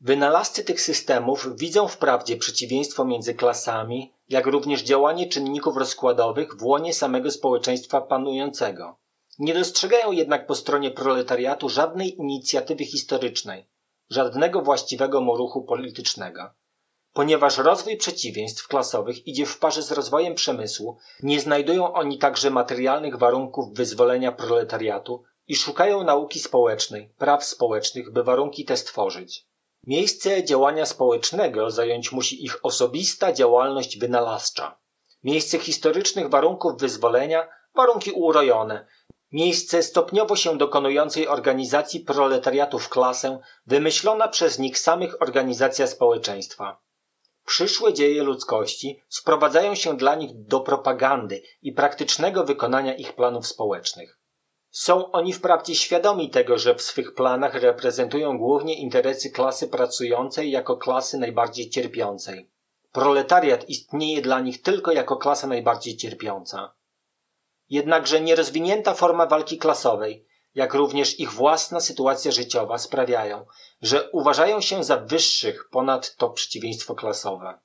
Wynalazcy tych systemów widzą wprawdzie przeciwieństwo między klasami, jak również działanie czynników rozkładowych w łonie samego społeczeństwa panującego. Nie dostrzegają jednak po stronie proletariatu żadnej inicjatywy historycznej, żadnego właściwego mu ruchu politycznego. Ponieważ rozwój przeciwieństw klasowych idzie w parze z rozwojem przemysłu, nie znajdują oni także materialnych warunków wyzwolenia proletariatu i szukają nauki społecznej, praw społecznych, by warunki te stworzyć. Miejsce działania społecznego zająć musi ich osobista działalność wynalazcza. Miejsce historycznych warunków wyzwolenia, warunki urojone, miejsce stopniowo się dokonującej organizacji proletariatu w klasę, wymyślona przez nich samych organizacja społeczeństwa. Przyszłe dzieje ludzkości sprowadzają się dla nich do propagandy i praktycznego wykonania ich planów społecznych. Są oni wprawdzie świadomi tego, że w swych planach reprezentują głównie interesy klasy pracującej jako klasy najbardziej cierpiącej. proletariat istnieje dla nich tylko jako klasa najbardziej cierpiąca. Jednakże nierozwinięta forma walki klasowej, jak również ich własna sytuacja życiowa sprawiają, że uważają się za wyższych ponad to przeciwieństwo klasowe.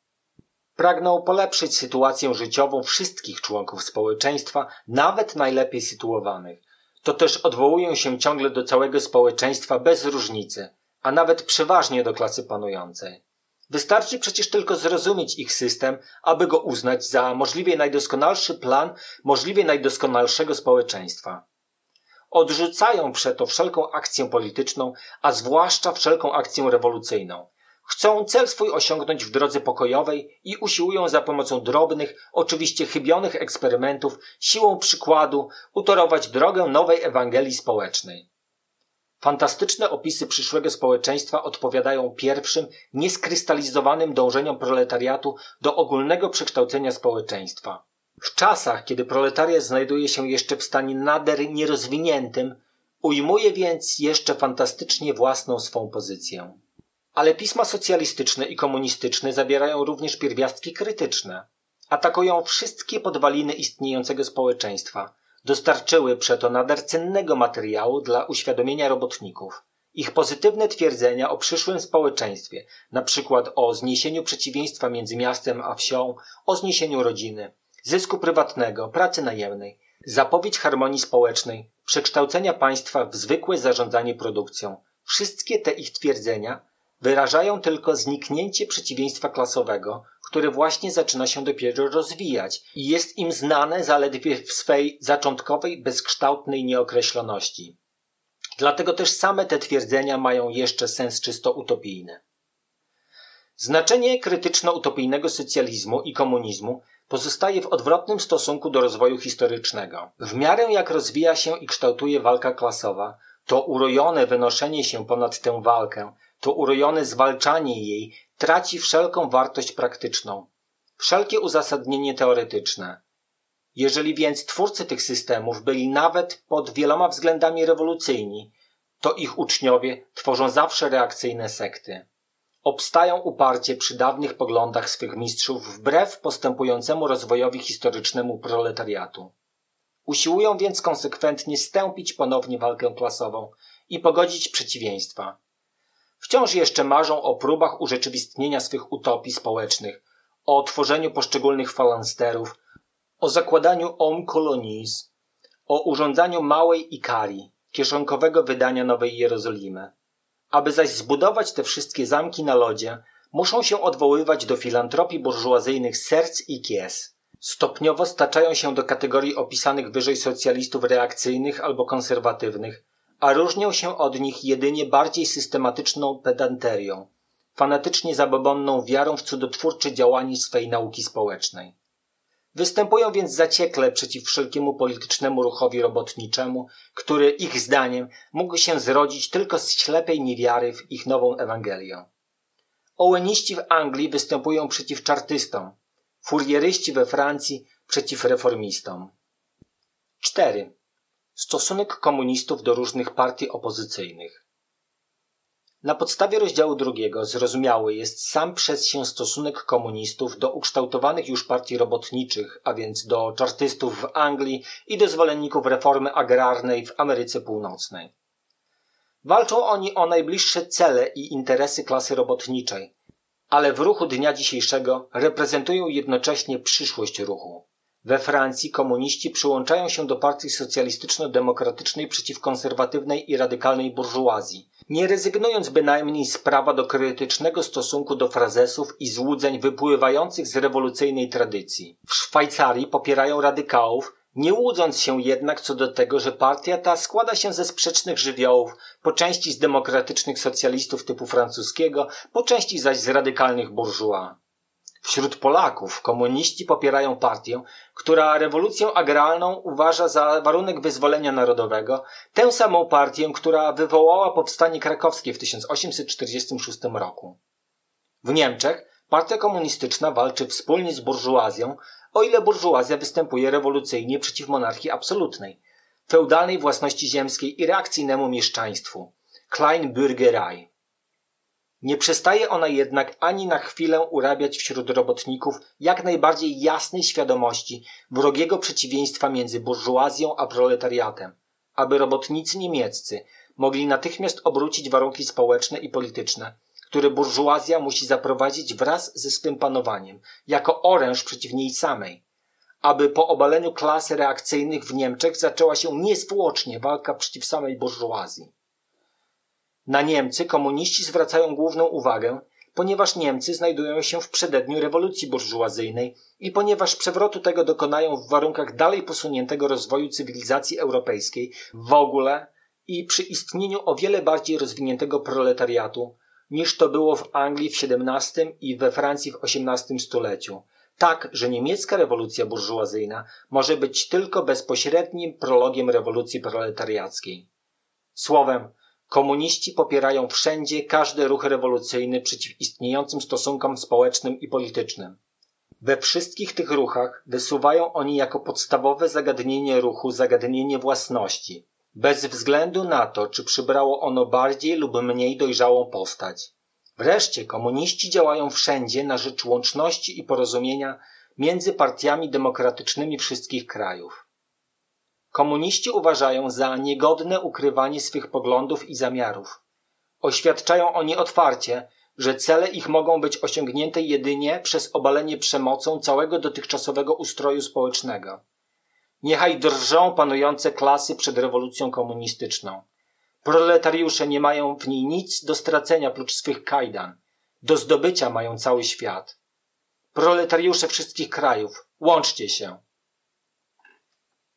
Pragną polepszyć sytuację życiową wszystkich członków społeczeństwa, nawet najlepiej sytuowanych. To też odwołują się ciągle do całego społeczeństwa bez różnicy, a nawet przeważnie do klasy panującej. Wystarczy przecież tylko zrozumieć ich system, aby go uznać za możliwie najdoskonalszy plan możliwie najdoskonalszego społeczeństwa. Odrzucają przeto wszelką akcję polityczną, a zwłaszcza wszelką akcję rewolucyjną. Chcą cel swój osiągnąć w drodze pokojowej i usiłują za pomocą drobnych, oczywiście chybionych eksperymentów, siłą przykładu utorować drogę nowej Ewangelii społecznej. Fantastyczne opisy przyszłego społeczeństwa odpowiadają pierwszym, nieskrystalizowanym dążeniom proletariatu do ogólnego przekształcenia społeczeństwa. W czasach, kiedy proletariat znajduje się jeszcze w stanie nader nierozwiniętym, ujmuje więc jeszcze fantastycznie własną swą pozycję. Ale pisma socjalistyczne i komunistyczne zawierają również pierwiastki krytyczne. Atakują wszystkie podwaliny istniejącego społeczeństwa. Dostarczyły przeto nader cennego materiału dla uświadomienia robotników. Ich pozytywne twierdzenia o przyszłym społeczeństwie, przykład o zniesieniu przeciwieństwa między miastem a wsią, o zniesieniu rodziny, zysku prywatnego, pracy najemnej, zapowiedź harmonii społecznej, przekształcenia państwa w zwykłe zarządzanie produkcją. Wszystkie te ich twierdzenia wyrażają tylko zniknięcie przeciwieństwa klasowego, które właśnie zaczyna się dopiero rozwijać i jest im znane zaledwie w swej zaczątkowej, bezkształtnej nieokreśloności. Dlatego też same te twierdzenia mają jeszcze sens czysto utopijny. Znaczenie krytyczno-utopijnego socjalizmu i komunizmu pozostaje w odwrotnym stosunku do rozwoju historycznego. W miarę jak rozwija się i kształtuje walka klasowa, to urojone wynoszenie się ponad tę walkę, to urojone zwalczanie jej traci wszelką wartość praktyczną, wszelkie uzasadnienie teoretyczne. Jeżeli więc twórcy tych systemów byli nawet pod wieloma względami rewolucyjni, to ich uczniowie tworzą zawsze reakcyjne sekty obstają uparcie przy dawnych poglądach swych mistrzów wbrew postępującemu rozwojowi historycznemu proletariatu. Usiłują więc konsekwentnie stępić ponownie walkę klasową i pogodzić przeciwieństwa. Wciąż jeszcze marzą o próbach urzeczywistnienia swych utopii społecznych, o tworzeniu poszczególnych falansterów, o zakładaniu om colonies, o urządzaniu małej Ikarii, kieszonkowego wydania Nowej Jerozolimy. Aby zaś zbudować te wszystkie zamki na lodzie, muszą się odwoływać do filantropii burżuazyjnych serc i kies. Stopniowo staczają się do kategorii opisanych wyżej socjalistów reakcyjnych albo konserwatywnych, a różnią się od nich jedynie bardziej systematyczną pedanterią, fanatycznie zabobonną wiarą w cudotwórcze działanie swej nauki społecznej. Występują więc zaciekle przeciw wszelkiemu politycznemu ruchowi robotniczemu, który ich zdaniem mógł się zrodzić tylko z ślepej niewiary w ich nową Ewangelię. Ołeniści w Anglii występują przeciw czartystom, furieryści we Francji przeciw reformistom. 4. Stosunek komunistów do różnych partii opozycyjnych. Na podstawie rozdziału drugiego zrozumiały jest sam przez się stosunek komunistów do ukształtowanych już partii robotniczych, a więc do czartystów w Anglii i do zwolenników reformy agrarnej w Ameryce Północnej. Walczą oni o najbliższe cele i interesy klasy robotniczej, ale w ruchu dnia dzisiejszego reprezentują jednocześnie przyszłość ruchu. We Francji komuniści przyłączają się do partii socjalistyczno-demokratycznej przeciwkonserwatywnej i radykalnej burżuazji, nie rezygnując bynajmniej z prawa do krytycznego stosunku do frazesów i złudzeń wypływających z rewolucyjnej tradycji. W Szwajcarii popierają radykałów, nie łudząc się jednak co do tego, że partia ta składa się ze sprzecznych żywiołów, po części z demokratycznych socjalistów typu francuskiego, po części zaś z radykalnych burżuaz. Wśród Polaków komuniści popierają partię, która rewolucję agralną uważa za warunek wyzwolenia narodowego, tę samą partię, która wywołała powstanie krakowskie w 1846 roku. W Niemczech partia komunistyczna walczy wspólnie z burżuazją, o ile burżuazja występuje rewolucyjnie przeciw monarchii absolutnej, feudalnej własności ziemskiej i reakcyjnemu mieszczaństwu, Kleinbürgerei. Nie przestaje ona jednak ani na chwilę urabiać wśród robotników jak najbardziej jasnej świadomości wrogiego przeciwieństwa między burżuazją a proletariatem, aby robotnicy niemieccy mogli natychmiast obrócić warunki społeczne i polityczne, które burżuazja musi zaprowadzić wraz ze swym panowaniem, jako oręż przeciw niej samej, aby po obaleniu klas reakcyjnych w Niemczech zaczęła się niezwłocznie walka przeciw samej burżuazji. Na Niemcy komuniści zwracają główną uwagę, ponieważ Niemcy znajdują się w przededniu rewolucji burżuazyjnej i ponieważ przewrotu tego dokonają w warunkach dalej posuniętego rozwoju cywilizacji europejskiej w ogóle i przy istnieniu o wiele bardziej rozwiniętego proletariatu niż to było w Anglii w XVII i we Francji w XVIII stuleciu. Tak, że niemiecka rewolucja burżuazyjna może być tylko bezpośrednim prologiem rewolucji proletariackiej. Słowem, Komuniści popierają wszędzie każdy ruch rewolucyjny przeciw istniejącym stosunkom społecznym i politycznym. We wszystkich tych ruchach wysuwają oni jako podstawowe zagadnienie ruchu zagadnienie własności, bez względu na to, czy przybrało ono bardziej lub mniej dojrzałą postać. Wreszcie komuniści działają wszędzie na rzecz łączności i porozumienia między partiami demokratycznymi wszystkich krajów. Komuniści uważają za niegodne ukrywanie swych poglądów i zamiarów. Oświadczają oni otwarcie, że cele ich mogą być osiągnięte jedynie przez obalenie przemocą całego dotychczasowego ustroju społecznego. Niechaj drżą panujące klasy przed rewolucją komunistyczną. Proletariusze nie mają w niej nic do stracenia prócz swych kajdan. Do zdobycia mają cały świat. Proletariusze wszystkich krajów, łączcie się.